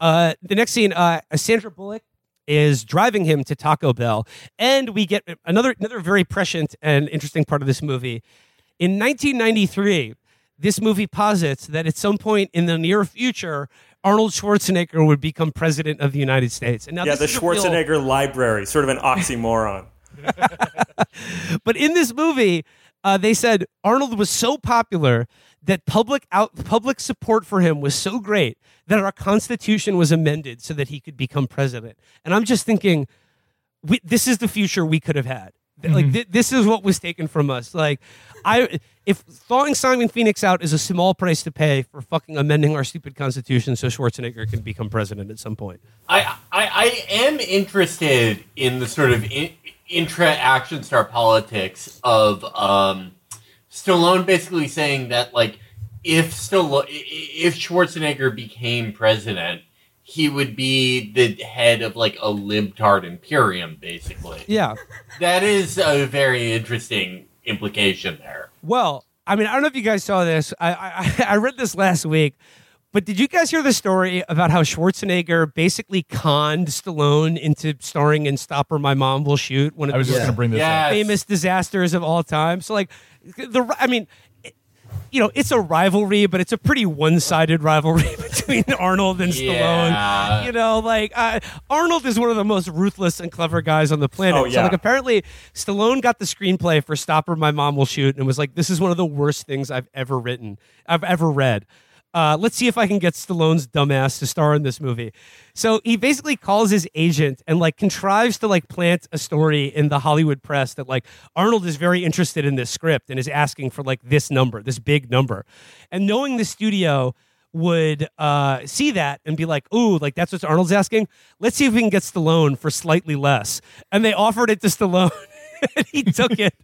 Uh, the next scene, uh, Sandra Bullock is driving him to Taco Bell, and we get another another very prescient and interesting part of this movie. In 1993, this movie posits that at some point in the near future, Arnold Schwarzenegger would become president of the United States. And now yeah, the a real- Schwarzenegger Library, sort of an oxymoron. but in this movie, uh, they said Arnold was so popular that public out public support for him was so great that our Constitution was amended so that he could become president. And I'm just thinking, we, this is the future we could have had. Like thi- this is what was taken from us. Like I, if thawing Simon Phoenix out is a small price to pay for fucking amending our stupid constitution so Schwarzenegger can become president at some point. I, I I am interested in the sort of in, intra action star politics of um, Stallone basically saying that like if Stallone if Schwarzenegger became president, he would be the head of like a libtard imperium, basically. Yeah. That is a very interesting implication there. Well, I mean, I don't know if you guys saw this. I, I I read this last week, but did you guys hear the story about how Schwarzenegger basically conned Stallone into starring in "Stop or My Mom Will Shoot"? One of I was the just going to bring this Yes. up. famous disasters of all time. So, like, the I mean. You know, it's a rivalry, but it's a pretty one-sided rivalry between Arnold and Stallone. You know, like uh, Arnold is one of the most ruthless and clever guys on the planet. Oh, So, yeah. like, apparently, Stallone got the screenplay for Stop or My Mom Will Shoot" and was like, "This is one of the worst things I've ever written, I've ever read." Uh, let's see if I can get Stallone's dumbass to star in this movie. So he basically calls his agent and like contrives to like plant a story in the Hollywood press that like Arnold is very interested in this script and is asking for like this number, this big number. And knowing the studio would uh, see that and be like, ooh, like that's what Arnold's asking. Let's see if we can get Stallone for slightly less. And they offered it to Stallone and he took it.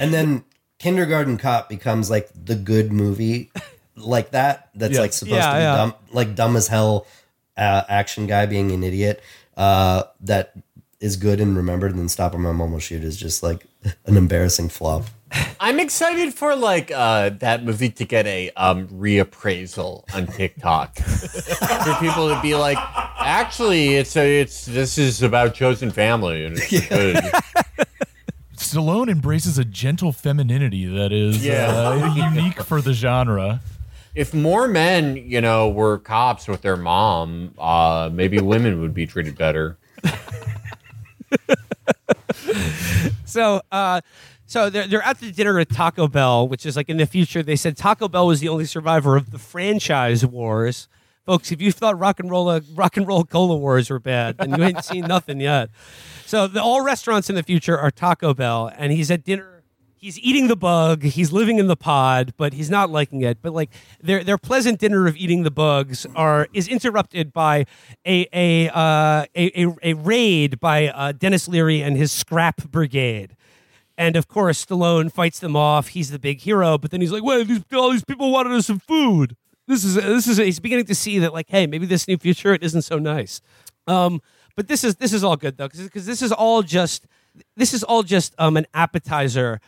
And then Kindergarten Cop becomes like the good movie, like that. That's Yeah. like supposed Yeah, to be yeah. dumb, like dumb as hell, uh, action guy being an idiot. Uh, that is good and remembered. And then Stop or My Mom Will Shoot is just like an embarrassing flop. I'm excited for like uh, that movie to get a um, reappraisal on TikTok for people to be like, actually, it's a, it's this is about chosen family and it's good. Stallone embraces a gentle femininity that is Yeah. uh, unique for the genre. If more men, you know, were cops with their mom, uh, maybe women would be treated better. So, uh, so they're, they're at the dinner at Taco Bell, which is like in the future. They said Taco Bell was the only survivor of the franchise wars. Folks, if you thought rock and roll, rock and roll cola wars were bad, then you ain't seen nothing yet. So the, all restaurants in the future are Taco Bell, and he's at dinner. He's eating the bug. He's living in the pod, but he's not liking it. But like their their pleasant dinner of eating the bugs are is interrupted by a a uh, a, a, a raid by uh, Dennis Leary and his scrap brigade. And of course, Stallone fights them off. He's the big hero, but then he's like, "Wait, these, all these people wanted us some food." this is this is he's beginning to see that like, hey, maybe this new future it isn't so nice. Um, but this is this is all good though because this is all just this is all just um an appetizer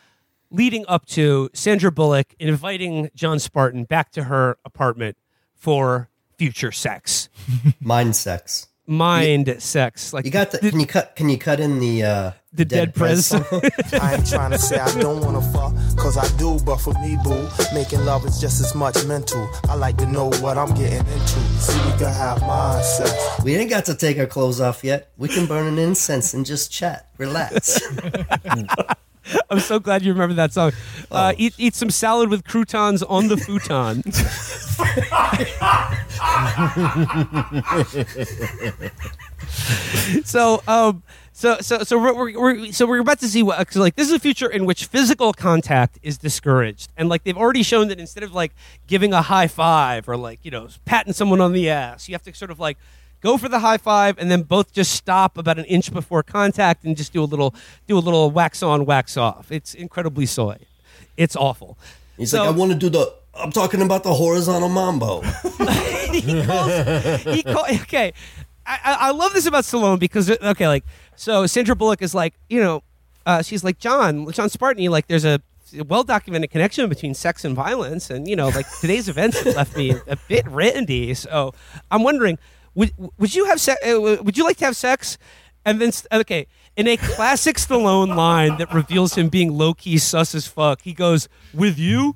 leading up to Sandra Bullock inviting John Spartan back to her apartment for future sex, Mind sex. mind sex. Like You got the, can you cut can you cut in the uh The Dead Prez song? I ain't trying to say I don't wanna fuck, cause I do, but for me, boo, making love is just as much mental. I like to know what I'm getting into. See, we can have mind sex. we ain't got to take our clothes off yet. We can burn an incense and just chat. Relax. I'm so glad you remember that song. Oh. Uh, eat eat some salad with croutons on the futon. so um so so so we're, we're, we're so we're about to see what 'cause, like this is a future in which physical contact is discouraged and like they've already shown that instead of like giving a high five or like you know patting someone on the ass you have to sort of like go for the high five and then both just stop about an inch before contact and just do a little do a little wax on wax off it's incredibly soy it's awful He's So- like, I want to do the. I'm talking about the horizontal mambo. he calls, he call, okay. I, I I love this about Stallone because okay, like so Sandra Bullock is like you know, uh, she's like John John Spartan. Like there's a well documented connection between sex and violence, and you know, like today's events have left me a bit randy. So I'm wondering, would would you have sex? Would you like to have sex? And then okay, in a classic Stallone line that reveals him being low key sus as fuck, he goes, "With you."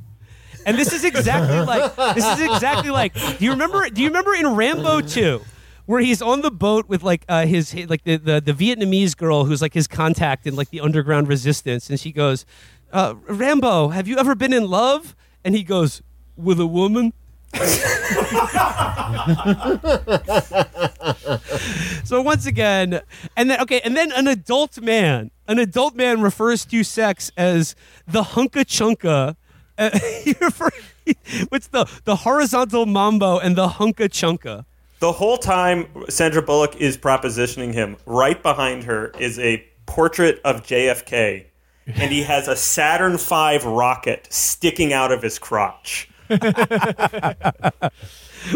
And this is exactly like this is exactly like. Do you remember? Do you remember in Rambo two? Where he's on the boat with like uh, his his- like the, the the Vietnamese girl who's like his contact in like the underground resistance, and she goes, uh, "Rambo, have you ever been in love?" And he goes, "With a woman." so once again, and then okay, and then an adult man, an adult man refers to sex as the hunka chunka. Uh, what's the the horizontal mambo and the hunka chunka? The whole time Sandra Bullock is propositioning him, right behind her is a portrait of JFK, and he has a Saturn V rocket sticking out of his crotch.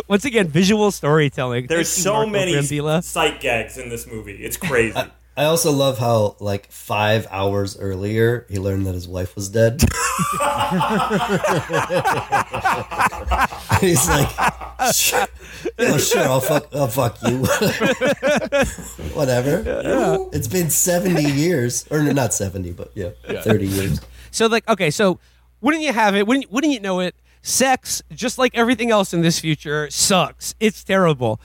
Once again, visual storytelling. There's Thank so Marco many Brambilla. sight gags in this movie. It's crazy. I also love how like five hours earlier he learned that his wife was dead. He's like, sure, yeah, sure, I'll fuck, I'll fuck you. Whatever. It's been seventy years, or not seventy, but yeah, thirty years. So like, okay, so wouldn't you have it? Wouldn't wouldn't you know it? Sex, just like everything else in this future, sucks. It's terrible.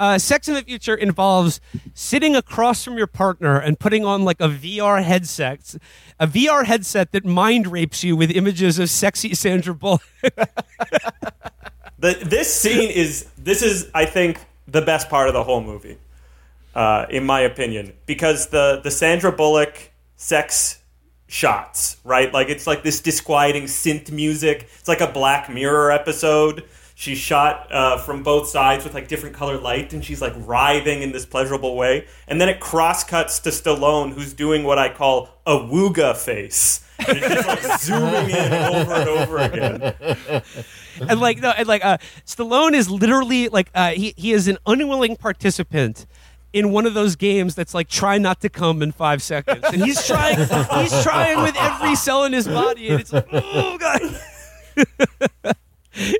Uh, sex in the future involves sitting across from your partner and putting on like a VR headset, a VR headset that mind rapes you with images of sexy Sandra Bullock. The, this scene is this is I think the best part of the whole movie, uh, in my opinion, because the the Sandra Bullock sex shots, right? Like it's like this disquieting synth music. It's like a Black Mirror episode. She's shot uh, from both sides with like different color light, and she's like writhing in this pleasurable way. And then it cross cuts to Stallone, who's doing what I call a wooga face. And it's just like zooming in over and over again. and like no, and like uh, Stallone is literally like uh, he he is an unwilling participant in one of those games that's like try not to come in five seconds, and he's trying he's trying with every cell in his body, and it's like oh god.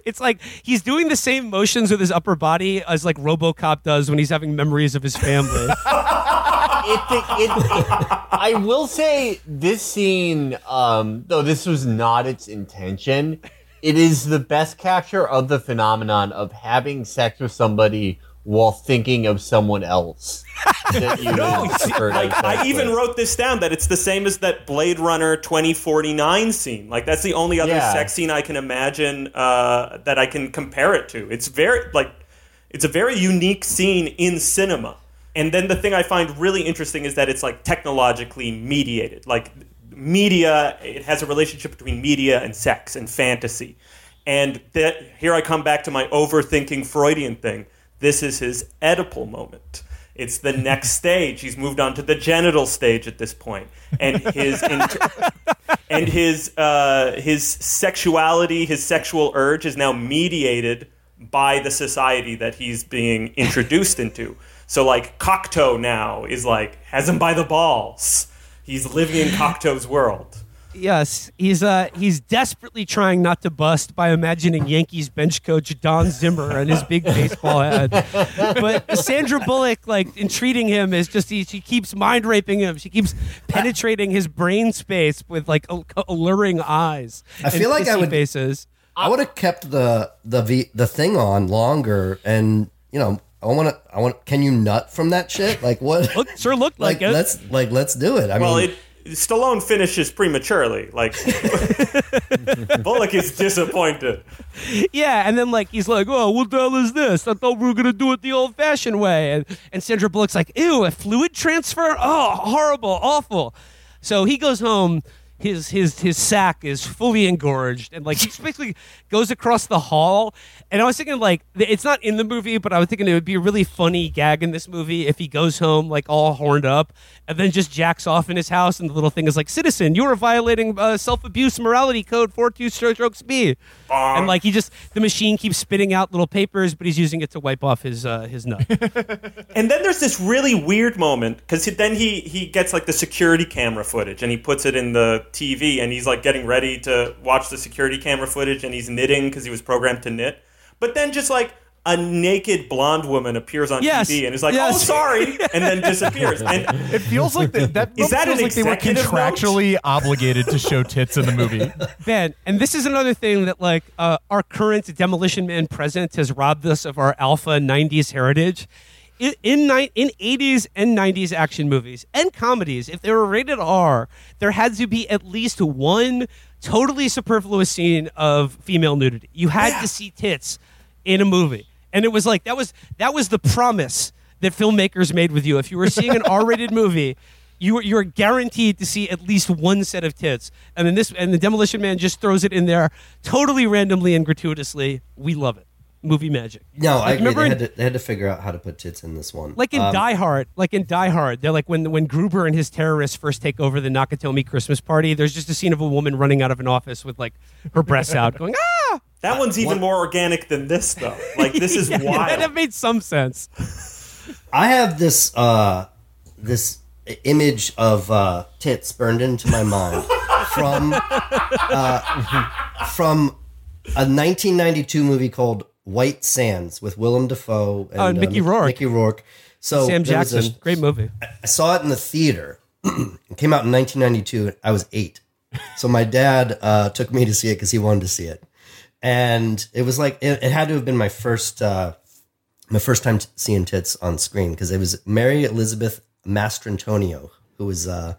It's like he's doing the same motions with his upper body as like RoboCop does when he's having memories of his family. it, it, it- I will say this scene, um, though this was not its intention, it is the best capture of the phenomenon of having sex with somebody while thinking of someone else. that you No, like I even wrote this down that it's the same as that Blade Runner 2049 scene. Like that's the only other Yeah. sex scene I can imagine uh, that I can compare it to. It's very like it's a very unique scene in cinema. And then the thing I find really interesting is that it's like technologically mediated. Like media, it has a relationship between media and sex and fantasy. And that here I come back to my overthinking Freudian thing. This is his Oedipal moment. It's the next stage. He's moved on to the genital stage at this point, and his inter- and his uh, his sexuality, his sexual urge, is now mediated by the society that he's being introduced into. So like Cocteau now is like has him by the balls. He's living in Cocteau's world. Yes, he's uh he's desperately trying not to bust by imagining Yankees bench coach Don Zimmer and his big baseball head. But Sandra Bullock, like entreating him, is just he, she keeps mind raping him. She keeps penetrating his brain space with like al- alluring eyes. I feel like I would- faces. I would have kept the the v, the thing on longer, and you know, I want to. I want. Can you nut from that shit? Like what? Look, sure looked like, like it. let's like let's do it. I well, mean, it Stallone finishes prematurely. Like Bullock is disappointed. Yeah, and then like he's like, "Oh, what the hell is this? I thought we were gonna do it the old-fashioned way." And and Sandra Bullock's like, "Ew, a fluid transfer? Oh, horrible, awful." So he goes home. His his his sack is fully engorged, and like he basically goes across the hall. And I was thinking like it's not in the movie, but I was thinking it would be a really funny gag in this movie if he goes home like all horned up, and then just jacks off in his house, and the little thing is like, "Citizen, you are violating uh, self-abuse morality code four two strokes B." And like he just the machine keeps spitting out little papers, but he's using it to wipe off his uh, his nut. And then there's this really weird moment because then he he gets like the security camera footage and he puts it in the TV and he's like getting ready to watch the security camera footage and he's knitting because he was programmed to knit. But then just like a naked blonde woman appears on Yes. TV and is like, Yes. "Oh, sorry," and then disappears. And It feels like that. that Is that feels an like they were executive note? contractually obligated to show tits in the movie. Ben, and this is another thing that like uh, our current Demolition Man present has robbed us of our alpha '90s heritage. In in, in 80s and 90s action movies and comedies, if they were rated R, there had to be at least one totally superfluous scene of female nudity. You had to see tits in a movie, and it was like that was that was the promise that filmmakers made with you. If you were seeing an R-rated movie, you were you're guaranteed to see at least one set of tits. And then this and the Demolition Man just throws it in there totally randomly and gratuitously. We love it. Movie magic. no, I Like, agree. remember They in- had, to, they had to figure out how to put tits in this one. Like in Um, Die Hard, like in Die Hard, they're like when when Gruber and his terrorists first take over the Nakatomi Christmas party. There's just a scene of a woman running out of an office with like her breasts out, going ah. that one's even more organic than this, though. Like this is Yeah, wild. That made some sense. I have this uh, this image of uh, tits burned into my mind from uh, from a 1992 movie called White Sands with Willem Dafoe and, Oh, and Mickey Rourke. Mickey Rourke. So Sam was a- Jackson, great movie. I saw it in the theater. it came out in 1992. I was eight. So my dad uh, took me to see it because he wanted to see it. And it was like, it, it had to have been my first, uh, my first time t- seeing tits on screen because it was Mary Elizabeth Mastrantonio, who was uh,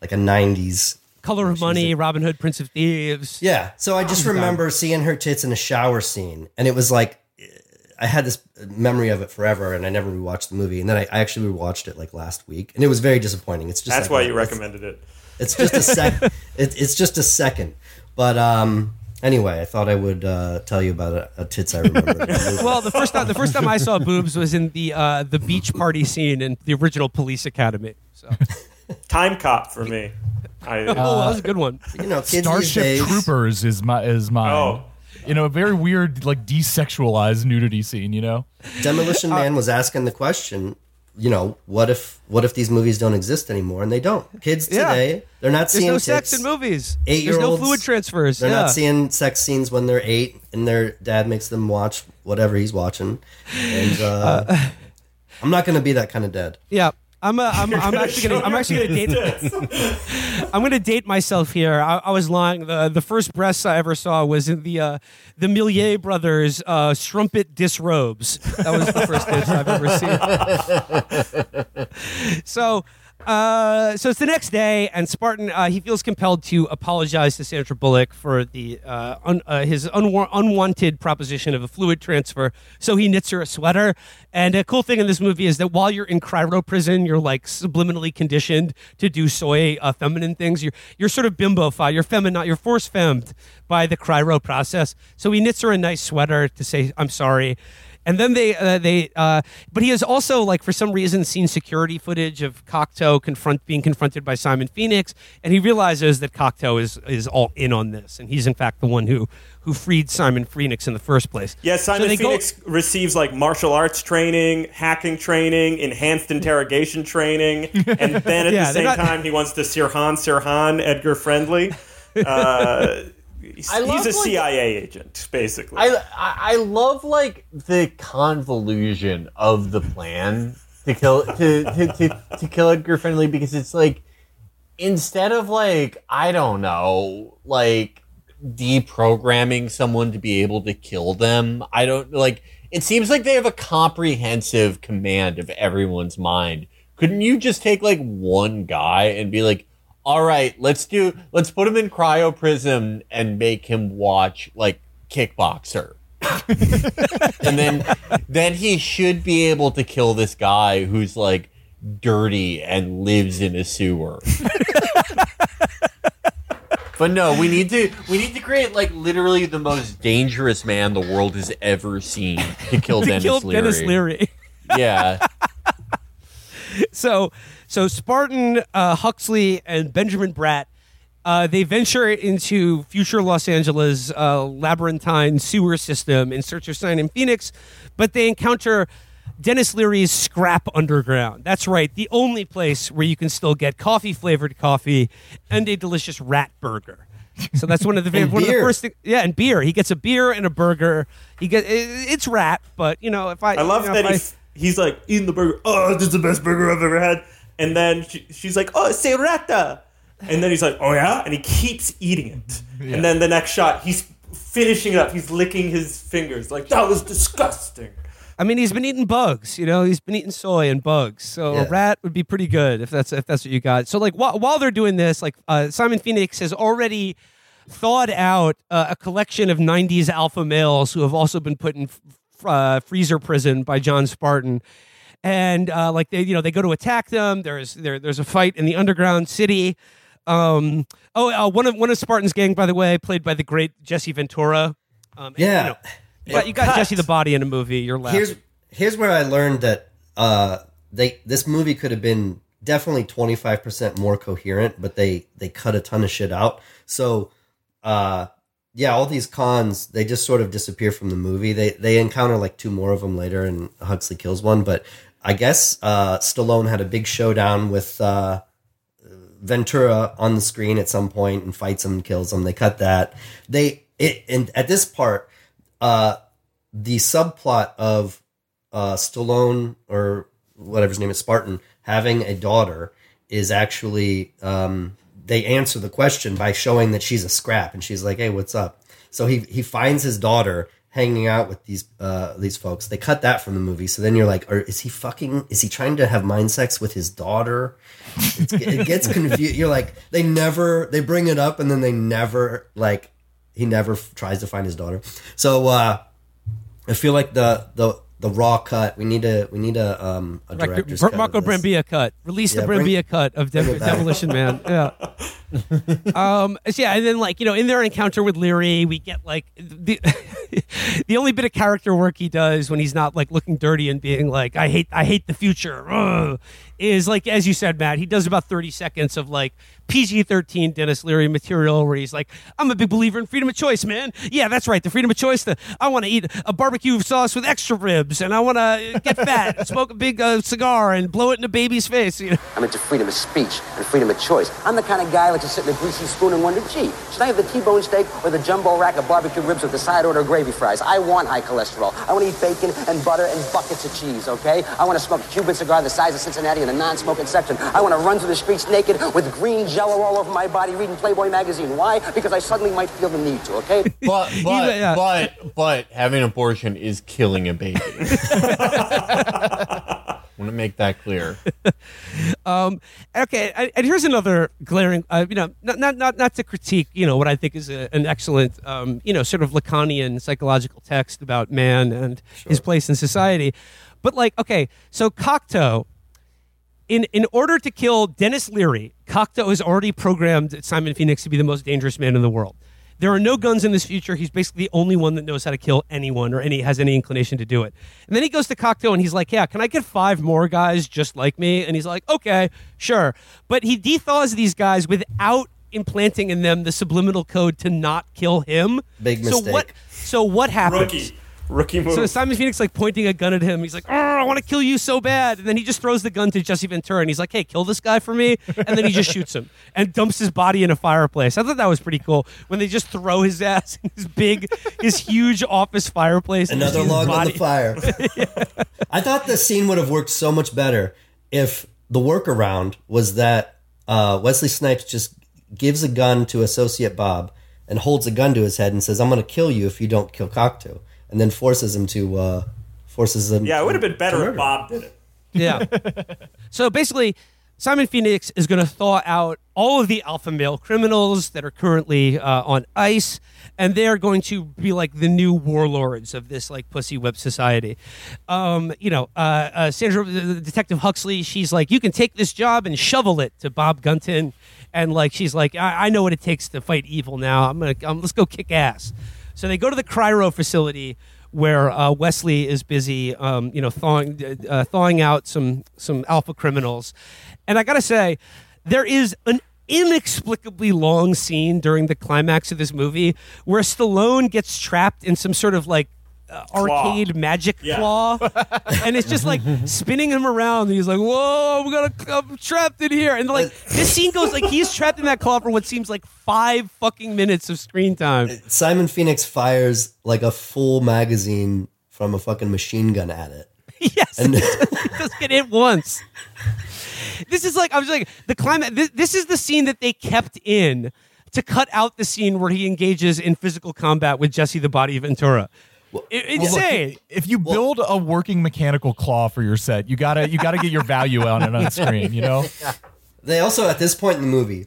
like a 90s. Color of Money, Robin Hood, Prince of Thieves. Yeah. So I just remember seeing her tits in a shower scene. And it was like, I had this memory of it forever, and I never rewatched the movie. And then I, I actually rewatched it like last week, and it was very disappointing. It's just That's like why you it's- recommended it. It's just a sec. it, it's just a second. But um, anyway, I thought I would uh, tell you about a, a tits I remember. Well, the first time the first time I saw boobs was in the uh, the beach party scene in the original Police Academy. So, Time cop for me. I, oh, that was a good one. you know, kids these Starship days. Troopers is my is mine. Oh. You know, a very weird, like desexualized nudity scene. You know, Demolition Man was asking the question. You know, what if what if these movies don't exist anymore? And they don't. Kids Yeah. today, they're not There's seeing no tits. sex in movies. Eight There's year no olds. fluid transfers. They're yeah. not seeing sex scenes when they're eight, and their dad makes them watch whatever he's watching. And uh, I'm not going to be that kind of dad. Yeah. I'm, a, I'm, I'm actually gonna I'm actually gonna date I'm gonna date myself here. I, I was lying. The the first breasts I ever saw was in the uh, the Millier brothers uh, strumpet disrobes. That was the first tits I've ever seen. so uh, so it's the next day, and Spartan uh, he feels compelled to apologize to Sandra Bullock for the uh, un, uh, his unwa- unwanted proposition of a fluid transfer. So he knits her a sweater. And a cool thing in this movie is that while you're in cryo prison, you're like subliminally conditioned to do soy uh, feminine things. You're you're sort of bimbofied. You're feminine. You're force femmed by the cryo process. So he knits her a nice sweater to say I'm sorry. And then they uh, they uh, but he has also like for some reason seen security footage of Cocteau confront being confronted by Simon Phoenix, and he realizes that Cocteau is is all in on this, and he's in fact the one who who freed Simon Phoenix in the first place. Yeah, So Simon go- Phoenix receives like martial arts training, hacking training, enhanced interrogation training, and then at Yeah, the same not- time he wants to Sirhan Sirhan Edgar Friendly. Uh, he's, I love, he's a like- CIA agent, basically. I, I I love like the convolution of the plan to kill to to, to, to kill Edgar Friendly because it's like instead of like I don't know like deprogramming someone to be able to kill them, I don't like it seems like they have a comprehensive command of everyone's mind. Couldn't you just take like one guy and be like, all right, let's do, let's put him in cryo cryoprism and make him watch like kickboxer. and then, then he should be able to kill this guy who's like dirty and lives in a sewer. But no, we need to we need to create like literally the most dangerous man the world has ever seen to kill to Dennis kill Leary. Dennis Leary. Yeah. so so Spartan, uh, Huxley, and Benjamin Bratt. Uh, they venture into future Los Angeles uh, labyrinthine sewer system in search of Simon Phoenix, but they encounter Dennis Leary's Scrap Underground. That's right, the only place where you can still get coffee flavored coffee and a delicious rat burger. So that's one of the And one of the first thing. Yeah, and beer. He gets a beer and a burger. He get it, it's rat, but you know if I I love you know, that if I- he's, he's like eating the burger. Oh, this is the best burger I've ever had. And then she, she's like, "Oh, serrata," and then he's like, "Oh yeah," and he keeps eating it. And then the next shot, he's finishing it up. He's licking his fingers like that was disgusting. I mean, he's been eating bugs. You know, he's been eating soy and bugs. So Yeah. a rat would be pretty good if that's if that's what you got. So like while while they're doing this, like uh, Simon Phoenix has already thawed out uh, a collection of '90s alpha males who have also been put in f- f- uh, freezer prison by John Spartan. And uh, like they, you know, they go to attack them. There's there, there's a fight in the underground city. Um, oh, uh, one of one of Spartan's gang, by the way, played by the great Jesse Ventura. Um, and, Yeah. you, know, you got, you got Cut. Jesse the Body in a movie. You're laughing. here's here's where I learned that uh, they this movie could have been definitely 25% more coherent, but they they cut a ton of shit out. So uh, yeah, all these cons they just sort of disappear from the movie. They they encounter like two more of them later, and Huxley kills one. But I guess uh, Stallone had a big showdown with. Uh, Ventura on the screen at some point and fights him and kills him. They cut that. They it and at this part, uh, the subplot of uh, Stallone or whatever his name is, Spartan, having a daughter is actually um, they answer the question by showing that she's a scrap and she's like, "Hey, what's up?" So he he finds his daughter hanging out with these uh, these folks. They cut that from the movie, so then you're like, are, "Is he fucking? Is he trying to have mind sex with his daughter?" It's, it gets confused. You're like, they never they bring it up and then they never like he never f- tries to find his daughter. So uh, I feel like the the the raw cut. We need a we need a um a Director- director's. Marco of. Brambilla cut. Release Yeah, the Brambilla cut of Dem- bring it back. Demolition Man. Yeah. um. so yeah, and then like you know, in their encounter with Leary, we get like the the only bit of character work he does when he's not like looking dirty and being like, "I hate, I hate the future," ugh, is like as you said, Matt. He does about thirty seconds of like PG thirteen Dennis Leary material where he's like, "I'm a big believer in freedom of choice, man. Yeah, that's right, the freedom of choice. The I want to eat a barbecue sauce with extra ribs, and I want to get fat, smoke a big uh, cigar, and blow it in a baby's face." You know. I'm into freedom of speech and freedom of choice. I'm the kind of guy who likes to sit in a greasy spoon and wonder, gee, should I have the T-bone steak or the jumbo rack of barbecue ribs with the side order of gravy fries? I want high cholesterol. I want to eat bacon and butter and buckets of cheese, okay? I want to smoke a Cuban cigar the size of Cincinnati in the non-smoking section. I want to run through the streets naked with green jello all over my body reading Playboy magazine. Why? Because I suddenly might feel the need to, okay? But but but but having an abortion is killing a baby. want to make that clear. Um, okay, and and here's another glaring, uh, you know, not, not not not to critique, you know, what I think is a, an excellent, um, you know, sort of Lacanian psychological text about man and his place in society, but like, okay, so Cocteau, in in order to kill Dennis Leary, Cocteau has already programmed Simon Phoenix to be the most dangerous man in the world. There are no guns in this future. He's basically the only one that knows how to kill anyone or any has any inclination to do it. And then he goes to Cocteau and he's like, "Yeah, can I get five more guys just like me?" And he's like, "Okay, sure." But he dethaws these guys without implanting in them the subliminal code to not kill him. Big So what? mistake. So what happens? Rookie. Rookie move. So Simon Phoenix like pointing a gun at him. He's like, "Oh, I want to kill you so bad." And then he just throws the gun to Jesse Ventura, and he's like, "Hey, kill this guy for me." And then he just shoots him and dumps his body in a fireplace. I thought that was pretty cool when they just throw his ass in his big, his huge office fireplace. Another log his on the body. fire. I thought the scene would have worked so much better if the workaround was that uh, Wesley Snipes just gives a gun to Associate Bob and holds a gun to his head and says, "I'm going to kill you if you don't kill Cocteau," and then forces him to uh, forces him. yeah, it would have been better if Bob did it. Yeah. so basically, Simon Phoenix is going to thaw out all of the alpha male criminals that are currently uh, on ice, and they're going to be like the new warlords of this like pussy whip society. Um, you know, uh, uh, Sandra, the- the Detective Huxley, she's like, you can take this job and shovel it to Bob Gunton, and like she's like, I, I know what it takes to fight evil now. I'm gonna, um, let's go kick ass. So they go to the Cryo facility where uh, Wesley is busy, um, you know, thawing uh, thawing out some some alpha criminals, and I gotta say, there is an inexplicably long scene during the climax of this movie where Stallone gets trapped in some sort of like. Uh, arcade magic Yeah. claw, and it's just like spinning him around. And he's like, "Whoa, I'm gonna, I'm trapped in here." And like this scene goes like he's trapped in that claw for what seems like five fucking minutes of screen time. Simon Phoenix fires like a full magazine from a fucking machine gun at it. Yes, And- he does get hit once. This is like I was like the climate. This, this is the scene that they kept in to cut out the scene where he engages in physical combat with Jesse the Body of Ventura. I- Well, look, insane. if you build a working mechanical claw for your set, you gotta you gotta get your value on it on screen. You know. They also, at this point in the movie,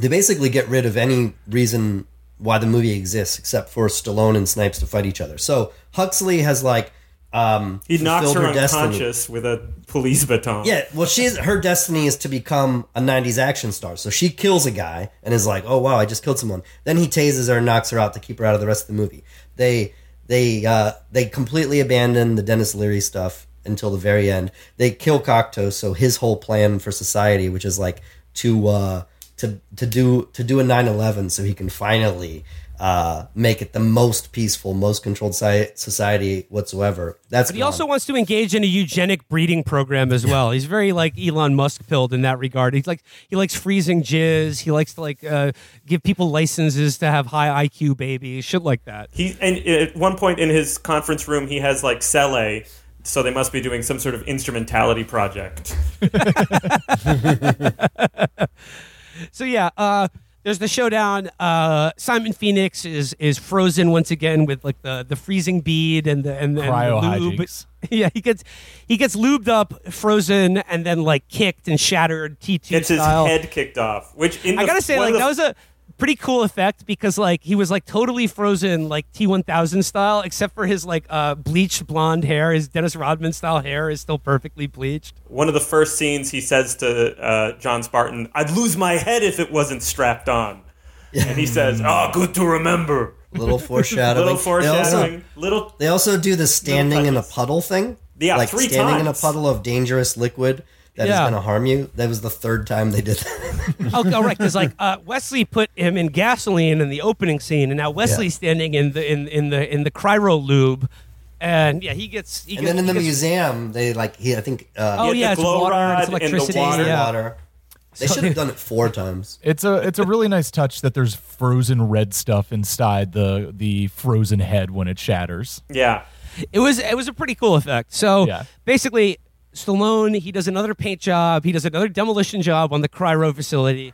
they basically get rid of any reason why the movie exists except for Stallone and Snipes to fight each other. So Huxley has like um, He knocks fulfilled her destiny. unconscious with a police baton. Yeah, well, she's her destiny is to become a '90s action star. So she kills a guy and is like, "Oh wow, I just killed someone." Then he tases her and knocks her out to keep her out of the rest of the movie. They they uh, they completely abandon the Dennis Leary stuff until the very end. They kill Cocteau, so his whole plan for society, which is like to uh, to to do to do a 9/11, so he can finally uh, make it the most peaceful, most controlled si- society whatsoever. That's But he gone. also wants to engage in a eugenic breeding program as well. He's very like Elon Musk pilled in that regard. He's like he likes freezing jizz. He likes to like uh, give people licenses to have high IQ babies, shit like that. He and at one point in his conference room, he has like SEELE, so they must be doing some sort of instrumentality project. So yeah, uh, there's the showdown. Uh, Simon Phoenix is is frozen once again with like the, the freezing bead and the and, and Cryo the lube. Yeah, he gets he gets lubed up, frozen, and then like kicked and shattered T two Gets his head kicked off. Which in I the- gotta say, like the- that was a pretty cool effect because like he was like totally frozen, like T one thousand style, except for his like uh, bleached blonde hair. His Dennis Rodman style hair is still perfectly bleached. one of the first scenes he says to uh, John Spartan, "I'd lose my head if it wasn't strapped on," and he says, "Oh, good to remember." little foreshadowing. Little They also- foreshadowing. Little. They also do the standing in a puddle thing. Yeah, like three standing in a puddle of dangerous liquid that is Yeah. going to harm you. That was the third time they did that. oh, oh, right, because like uh, Wesley put him in gasoline in the opening scene, and now Wesley's standing in the in in the in the cryo lube, and yeah, he gets. He and gets, then in the gets- museum, they like he. I think. Uh, Oh yeah, had the it's glow water, rod it's and the electricity. water. yeah. water. They should have done it four times. It's a it's a really nice touch that there's frozen red stuff inside the the frozen head when it shatters. Yeah. It was it was a pretty cool effect. So Yeah. basically, Stallone he does another paint job. He does another demolition job on the cryo facility.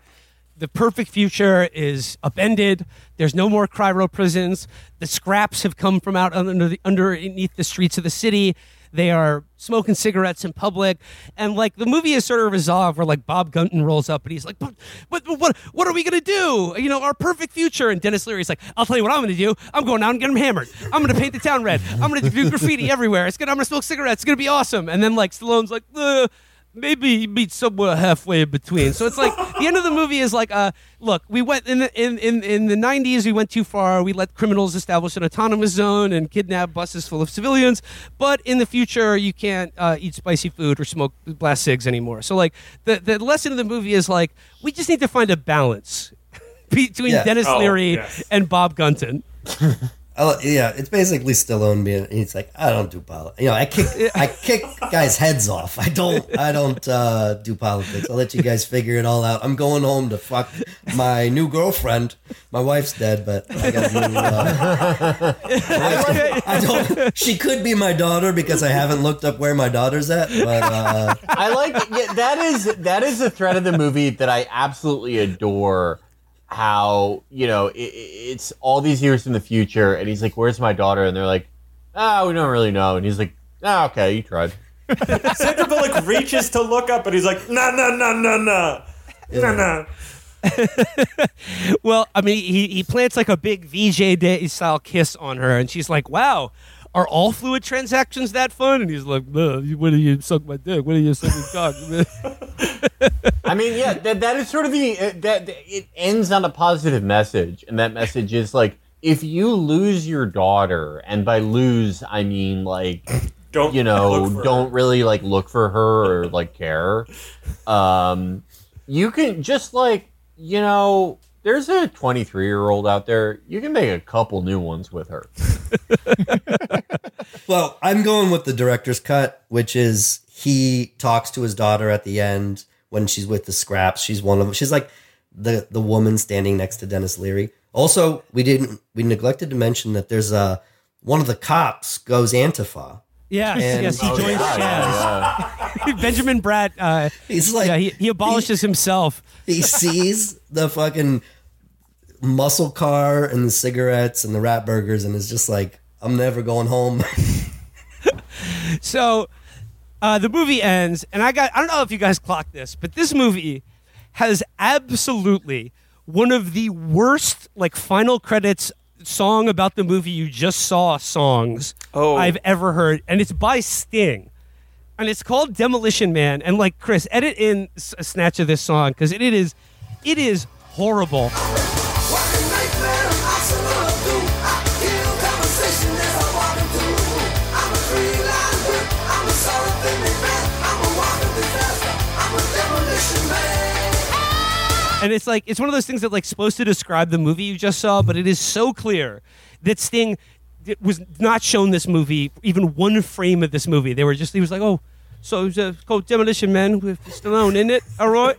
The perfect future is upended. There's no more cryo prisons. The scraps have come from out under the, underneath the streets of the city. They are smoking cigarettes in public, and like the movie is sort of resolved where like Bob Gunton rolls up and he's like, "But, but, but what, what are we gonna do? You know, our perfect future." And Dennis Leary's like, "I'll tell you what I'm gonna do. I'm going out and get him hammered. I'm gonna paint the town red. I'm gonna do graffiti everywhere. It's gonna, I'm gonna smoke cigarettes. It's gonna be awesome." And then like Stallone's like, "Uh, maybe you meet somewhere halfway in between. So it's like the end of the movie is like, uh, look, we went in the, in, in in the '90s, we went too far. We let criminals establish an autonomous zone and kidnap buses full of civilians. But in the future, you can't uh, eat spicy food or smoke blast cigs anymore. So like the the lesson of the movie is like, we just need to find a balance between Yeah. Dennis Oh, Leary yes. and Bob Gunton. I li- yeah, it's basically Stallone being. He's like, I don't do politics. You know, I kick, I kick guys' heads off. I don't, I don't uh, do politics. I'll let you guys figure it all out. I'm going home to fuck my new girlfriend. My wife's dead, but I got a new. Uh, I don't. She could be my daughter because I haven't looked up where my daughter's at. But uh, I like yeah, that is that is a thread of the movie that I absolutely adore. How you know it, it's all these years in the future, and he's like, "Where's my daughter?" And they're like, "Ah, we don't really know." And he's like, "Ah, okay, you tried." Sandra Bullock reaches to look up, and he's like, no, no, no, no, no, no, no. well, I mean, he, he plants like a big VJ Day style kiss on her, and she's like, "Wow, are all fluid transactions that fun?" And he's like, "No, you- when do you suck my dick? When do you suck my cock?" I mean, yeah, that, that is sort of the uh, that it ends on a positive message, and that message is like, if you lose your daughter, and by lose I mean like, don't you know, don't really like look for her or like care. Um, you can just like you know, there's a 23 year old out there. You can make a couple new ones with her. Well, I'm going with the director's cut, which is he talks to his daughter at the end when she's with the scraps. She's one of them. She's like the the woman standing next to Dennis Leary. Also, we didn't we neglected to mention that there's a one of the cops goes Antifa. Yes, And- yes, he Oh, joins yeah, Chaz. Benjamin Bratt. Uh, He's like yeah, he, he abolishes himself. He sees the fucking muscle car and the cigarettes and the rat burgers and it's just like, I'm never going home. So uh, the movie ends, and I got I don't know if you guys clocked this, but this movie has absolutely one of the worst like final credits song about the movie you just saw songs Oh. I've ever heard, and it's by Sting. And it's called Demolition Man. And like Chris, edit in a snatch of this song because it, it is, it is horrible. And it's like it's one of those things that like supposed to describe the movie you just saw, but it is so clear that Sting was not shown this movie even one frame of this movie. They were just he was like, oh, so it's uh, called Demolition Man with Stallone in it. All right,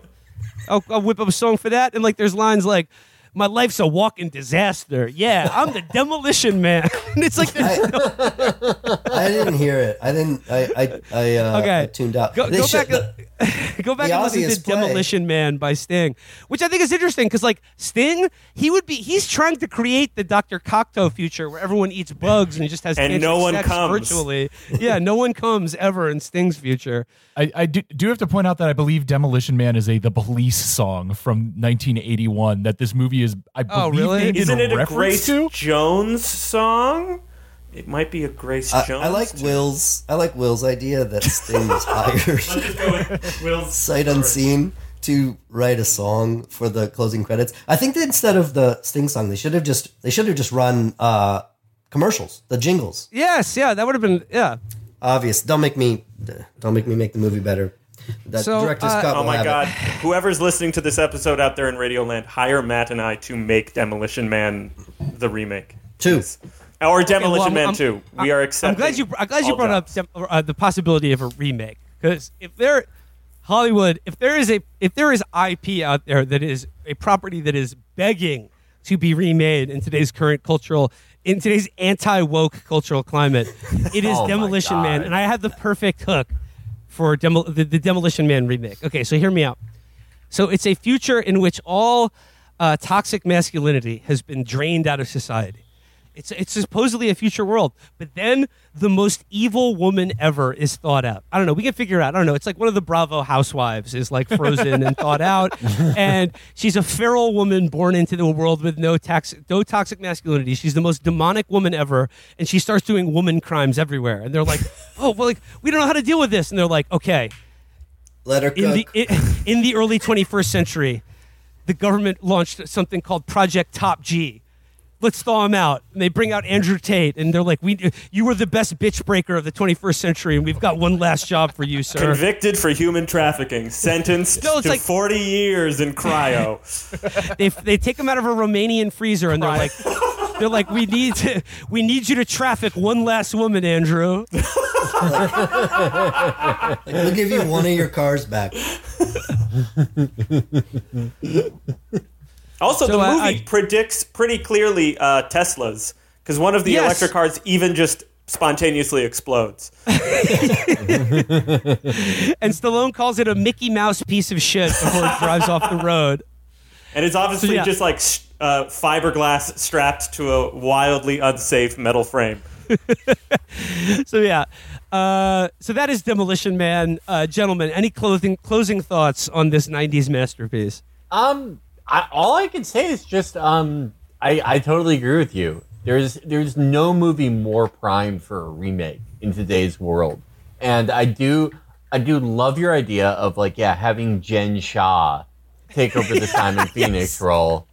I'll, I'll whip up a song for that. And like there's lines like. My life's a walking disaster. Yeah, I'm the demolition man. it's like, there's no- I didn't hear it. I didn't. I I I, uh, Okay. I tuned out. Go- go should- back go back and listen to play. Demolition Man by Sting, which I think is interesting because like Sting, he would be he's trying to create the Dr. Cocteau future where everyone eats bugs and just has And no one sex comes. virtually. yeah, no one comes ever in Sting's future. I, I do, do have to point out that I believe Demolition Man is a The Police song from 1981 that this movie is, I Oh, believe, really? named in Isn't it a reference Grace to? Jones song? It might be a Grace I, Jones. I like Will's. I like Will's idea that Sting was hired Will's sight unseen to write a song for the closing credits. I think that instead of the Sting song, they should have just they should have just run uh, commercials, the jingles. Yes, yeah, that would have been yeah. Obvious. Don't make me don't make me make the movie better. That So, director's uh, cut. Oh will my have it. god. Whoever's listening to this episode out there in Radioland, hire Matt and I to make Demolition Man the remake. Two. Or Demolition well, I'm- Man I'm- 2. We are I'm accepting. glad you I'm glad you all brought jobs. up dem- uh, the possibility of a remake because if there Hollywood if there is a if there is IP out there that is a property that is begging to be remade in today's current cultural in today's anti woke cultural climate, it is Oh my Demolition Man, God. and I have the perfect hook for demo- the, the Demolition Man remake. Okay, so hear me out. So it's a future in which all uh, toxic masculinity has been drained out of society. It's it's supposedly a future world, but then the most evil woman ever is thought out. I don't know. We can figure it out. I don't know. It's like one of the Bravo housewives is like frozen and thought out, and she's a feral woman born into the world with no tax, no toxic masculinity. She's the most demonic woman ever, and she starts doing woman crimes everywhere. And they're like, "Oh, well, like we don't know how to deal with this." And they're like, "Okay, Let her in the in, in the early 21st century, the government launched something called Project Top G. Let's thaw him out. And they bring out Andrew Tate, and they're like, "We, you were the best bitch breaker of the 21st century, and we've got one last job for you, sir." Convicted for human trafficking, sentenced No, it's to like- 40 years in cryo. they they take him out of a Romanian freezer, and they're like, "They're like, we need to, we need you to traffic one last woman, Andrew." Like, we'll give you one of your cars back. Also, So, the movie I- predicts pretty clearly uh, Teslas because one of the Yes. electric cars even just spontaneously explodes. and Stallone calls it a Mickey Mouse piece of shit before it drives off the road. And it's obviously So, yeah. just like uh, fiberglass strapped to a wildly unsafe metal frame. So yeah, uh, so that is Demolition Man, uh, gentlemen. Any closing closing thoughts on this '90s masterpiece? Um, I, all I can say is just um, I I totally agree with you. There's there's no movie more primed for a remake in today's world, and I do I do love your idea of like yeah having Jen Shah take over the Simon Phoenix role,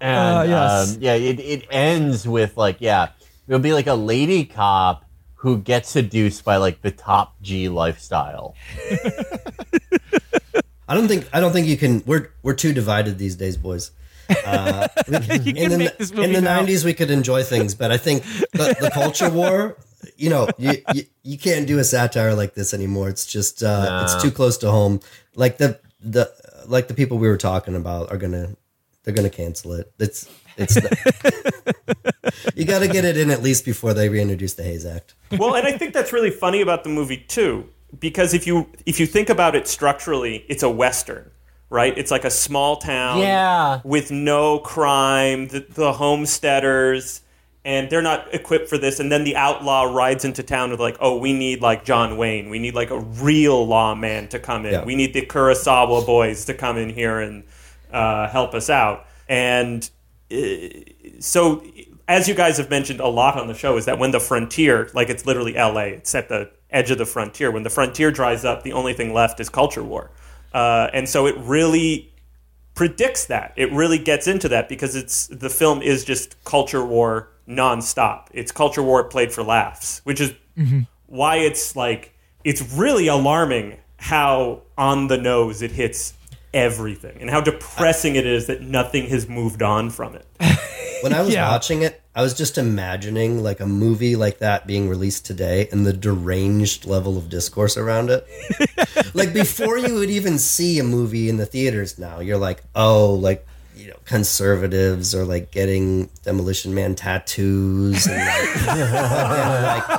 and Uh, yes. um, yeah it it ends with like yeah it'll be like a lady cop who gets seduced by like the top G lifestyle. I don't think I don't think you can. We're we're too divided these days, boys. Uh, we- in the, make this in the now. 90s, we could enjoy things, but I think the, the culture war, you know, you, you, you can't do a satire like this anymore. It's just uh, it's too close to home. Like the the like the people we were talking about are gonna they're gonna cancel it. It's it's you got to get it in at least before they reintroduce the Hays Act. well, and I think that's really funny about the movie too, because if you if you think about it structurally, it's a western, right? It's like a small town, Yeah. with no crime, the, the homesteaders, and they're not equipped for this. And then the outlaw rides into town with like, oh, we need like John Wayne, we need like a real lawman to come in, Yeah. we need the Kurosawa boys to come in here and uh, help us out, and uh, so as you guys have mentioned a lot on the show is that when the frontier like it's literally la it's at the edge of the frontier. When the frontier dries up the only thing left is culture war. Uh, and so it really predicts that. It really gets into that because it's the film is just culture war nonstop. It's culture war played for laughs which is why it's like it's really alarming how on the nose it hits everything and how depressing it is that nothing has moved on from it. When I was Yeah. watching it, I was just imagining like a movie like that being released today and the deranged level of discourse around it. like before you would even see a movie in the theaters now, you're like, oh, like you know, conservatives are like getting Demolition Man tattoos and like, like,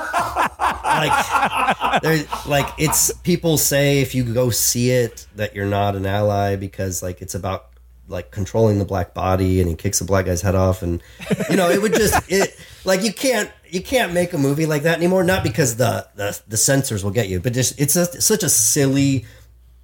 like, they're- like it's people say if you go see it that you're not an ally because like it's about like controlling the black body and he kicks a black guy's head off and you know it would just it like you can't you can't make a movie like that anymore not because the the, the censors will get you but just it's a, such a silly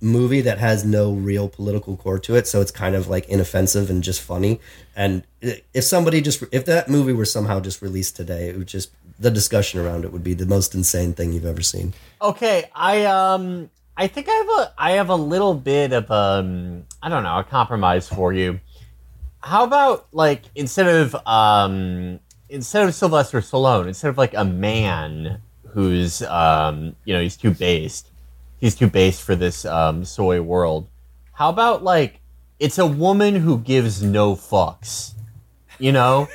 movie that has no real political core to it so it's kind of like inoffensive and just funny. And if somebody just if that movie were somehow just released today it would just the discussion around it would be the most insane thing you've ever seen. Okay, I um I think I have a I have a little bit of um I don't know, a compromise for you. How about like instead of um instead of Sylvester Stallone, instead of like a man who's um you know, he's too based. He's too based for this um soy world. How about like it's a woman who gives no fucks. You know?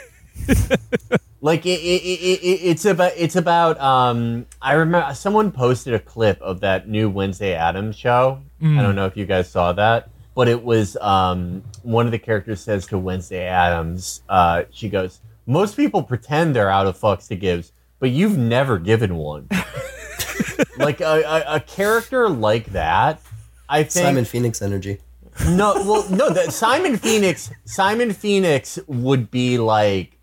like it, it, it, it, it's about it's about um i remember someone posted a clip of that new wednesday Addams show. I don't know if you guys saw that but it was um one of the characters says to wednesday Addams uh she goes most people pretend they're out of fucks to give but you've never given one. Like a, a, a character like that i think simon phoenix energy. No, well, no. That Simon Phoenix, Simon Phoenix would be like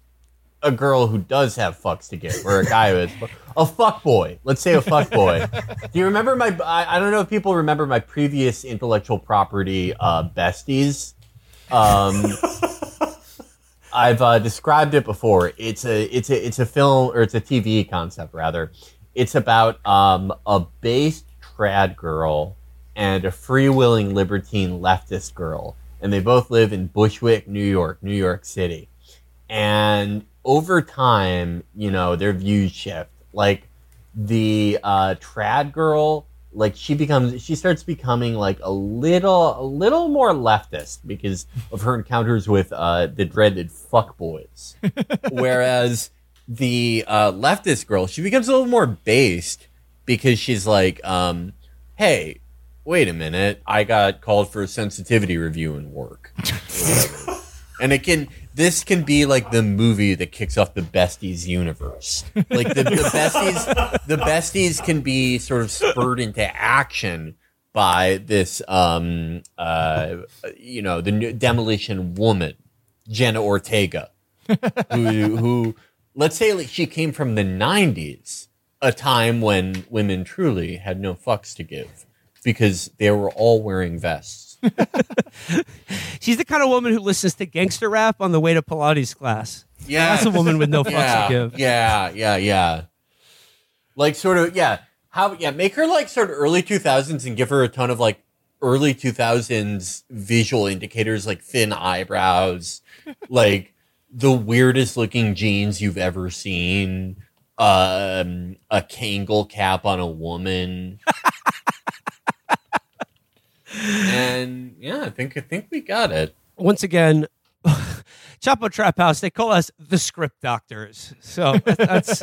a girl who does have fucks to give, or a guy who is a fuck boy. Let's say a fuck boy. Do you remember my? I, I don't know if people remember my previous intellectual property uh, besties. Um, I've uh, described it before. It's a it's a it's a film or it's a TV concept rather. It's about um, a based trad girl and a free-willing libertine leftist girl, and they both live in Bushwick, New York, New York City. And over time, you know, their views shift. Like the uh, trad girl, like she becomes, she starts becoming like a little, a little more leftist because of her encounters with uh, the dreaded fuckboys. Whereas the uh, leftist girl, she becomes a little more based because she's like, um, hey, wait a minute, I got called for a sensitivity review in work. and it can this can be like the movie that kicks off the besties universe. Like the, the besties the besties can be sort of spurred into action by this um uh you know, the demolition woman, Jenna Ortega. who who let's say like she came from the 90s, a time when women truly had no fucks to give because they were all wearing vests. She's the kind of woman who listens to gangster rap on the way to Pilates class. Yeah, That's a woman with no fucks yeah, to give. Yeah, yeah, yeah. Like sort of, yeah. How? Yeah, make her like sort of early two thousands and give her a ton of like early two thousands visual indicators like thin eyebrows, like the weirdest looking jeans you've ever seen, um, a Kangol cap on a woman. And yeah, I think I think we got it. Once again, Chapo Trap House, they call us the script doctors. So that- that's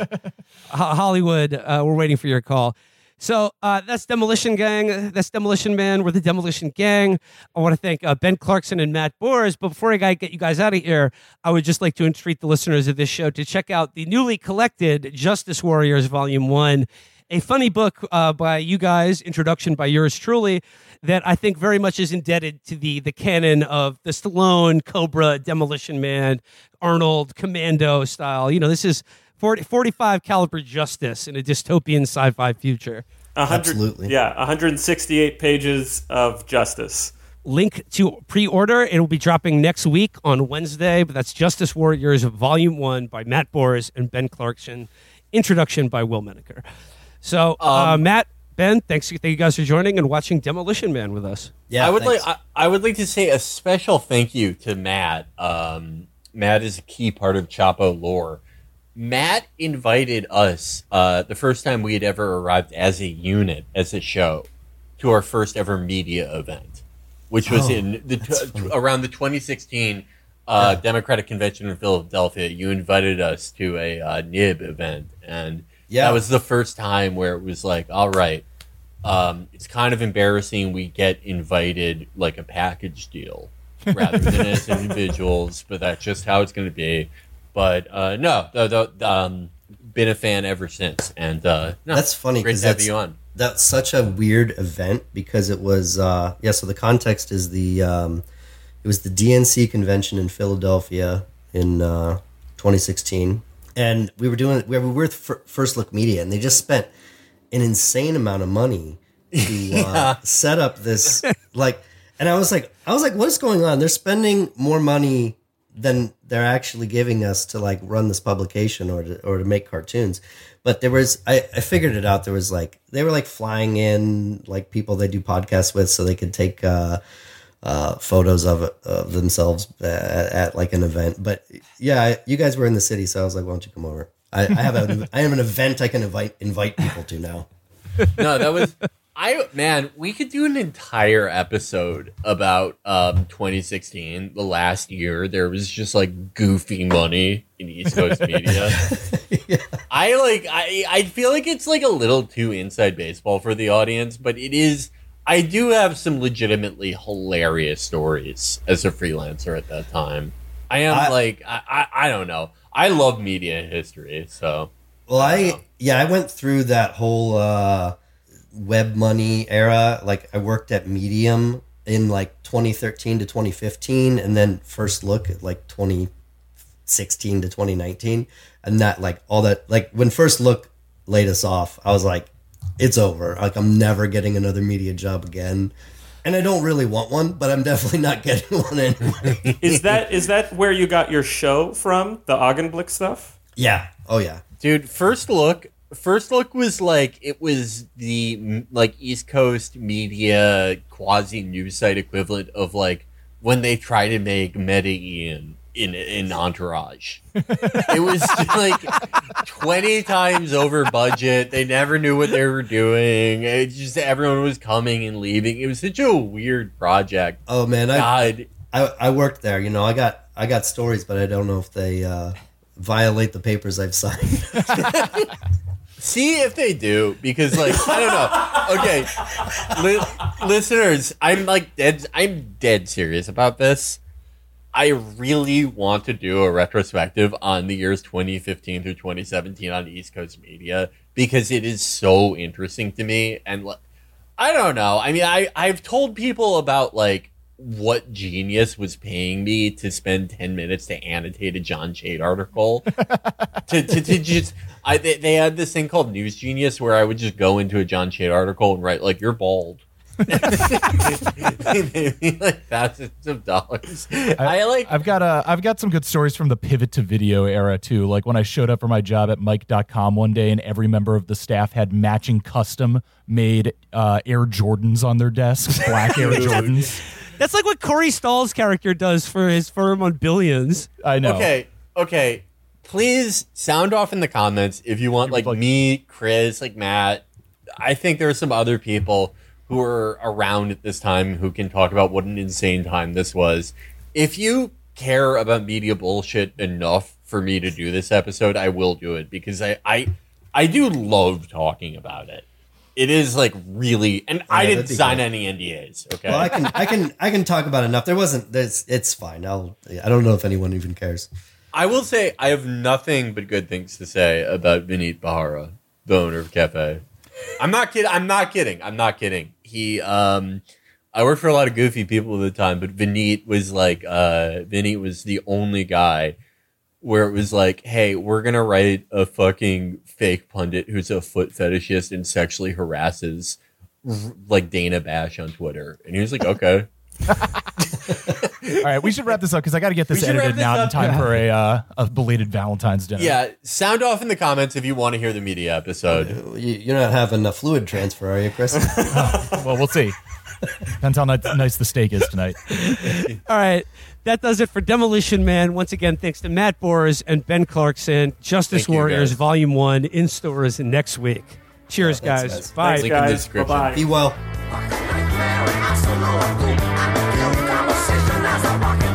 Hollywood. Uh, we're waiting for your call. So uh, that's Demolition Gang. That's Demolition Man. We're the Demolition Gang. I want to thank uh, Ben Clarkson and Matt Bors. But before I get you guys out of here, I would just like to entreat the listeners of this show to check out the newly collected Justice Warriors Volume 1, a funny book uh, by you guys, introduction by yours truly, that I think very much is indebted to the the canon of the Stallone, Cobra, Demolition Man, Arnold, Commando style. You know, this is 40, 45 caliber justice in a dystopian sci-fi future. A hundred, Yeah, 168 pages of justice. Link to pre-order. It'll be dropping next week on Wednesday. But that's Justice Warriors Volume One by Matt Bors and Ben Clarkson. Introduction by Will Menaker. So, uh, Matt, Ben, thanks. Thank you guys for joining and watching Demolition Man with us. Yeah, I would like I, I would like to say a special thank you to Matt. Um, Matt is a key part of Chapo lore. Matt invited us uh, the first time we had ever arrived as a unit, as a show, to our first ever media event, which was Oh, in the that's t- around the 2016 uh, Democratic Convention in Philadelphia. You invited us to a uh, Nib event, and Yeah. that was the first time where it was like, all right, um, it's kind of embarrassing we get invited like a package deal rather than as individuals, but that's just how it's going to be. But uh, no, the, the, um, been a fan ever since, and uh, no, that's funny Great because to have that's you on. that's such a weird event because it was uh, yeah. So the context is the um, it was the DNC convention in Philadelphia in uh, 2016, and we were doing we were with First Look Media, and they just spent an insane amount of money to uh, Yeah. set up this like. And I was like, I was like, what is going on? They're spending more money than they're actually giving us to like run this publication or to, or to make cartoons. But there was, I, I figured it out. There was like, they were like flying in like people they do podcasts with so they could take, uh, uh, photos of, of themselves at, at like an event. But yeah, you guys were in the city. So I was like, why don't you come over? I, I have a, I have an event I can invite, invite people to now. no, that was I man, we could do an entire episode about um 2016, the last year. There was just like goofy money in East Coast media. I like I I feel like it's like a little too inside baseball for the audience, but it is I do have some legitimately hilarious stories as a freelancer at that time. I am I- like I, I I don't know. I love media history, so Well, I yeah, I went through that whole uh, web money era. Like I worked at Medium in like 2013 to 2015, and then First Look at like 2016 to 2019, and that like all that like when First Look laid us off, I was like, it's over. Like I'm never getting another media job again. And I don't really want one, but I'm definitely not getting one anyway. Is that is that where you got your show from? The Augenblick stuff? yeah. Oh yeah. Dude, first look, First Look was like it was the like East Coast media quasi news site equivalent of like when they try to make Medellin in in Entourage. it was like twenty times over budget. They never knew what they were doing. It just everyone was coming and leaving. It was such a weird project. Oh man, I, God, I I worked there. You know, I got I got stories, but I don't know if they uh, violate the papers I've signed. See if they do, because like I don't know. Okay, li- listeners, I'm like dead. I'm dead serious about this. I really want to do a retrospective on the years 2015 through 2017 on East Coast media because it is so interesting to me. And like, I don't know. I mean, I I've told people about like what genius was paying me to spend 10 minutes to annotate a John Chait article to, to, to just I they, they had this thing called News Genius where I would just go into a John Chait article and write like you're bald. They paid like thousands of dollars. I, like I've got a I've got some good stories from the pivot to video era too. Like when I showed up for my job at Mic.com one day and every member of the staff had matching custom made uh, Air Jordans on their desks, black Air Jordans. That's like what Corey Stoll's character does for his firm on Billions. I know. Okay, okay. Please sound off in the comments if you want like me, Chris, like Matt. I think there are some other people who are around at this time who can talk about what an insane time this was. If you care about media bullshit enough for me to do this episode, I will do it because I I, I do love talking about it. It is like really, and I didn't sign any NDAs. Okay, Well, I can I can I can talk about enough. There wasn't. There's. It's fine. I'll. I don't know if anyone even cares. I will say I have nothing but good things to say about Vinit Bharara, the owner of Cafe. I'm not kidding. I'm not kidding. I'm not kidding. He, um, I worked for a lot of goofy people at the time, but Vinit was like, uh, Vinit was the only guy where it was like, hey, we're gonna write a fucking fake pundit who's a foot fetishist and sexually harasses like Dana Bash on Twitter, and he was like, okay. All right, we should wrap this up because I got to get this We should wrap edited now in time for a uh, a belated Valentine's dinner. Yeah, sound off in the comments if you want to hear the media episode. You, you're not having a fluid transfer, are you, Chris? well, we'll see. Depends how ni- nice the steak is tonight. All right. That does it for Demolition Man. Once again, thanks to Matt Bors and Ben Clarkson. Justice Thank you, Warriors guys. Volume 1 in stores next week. Cheers, Yeah, thanks, guys. guys. Bye. Link in the description. Be well. Conversation as I walk in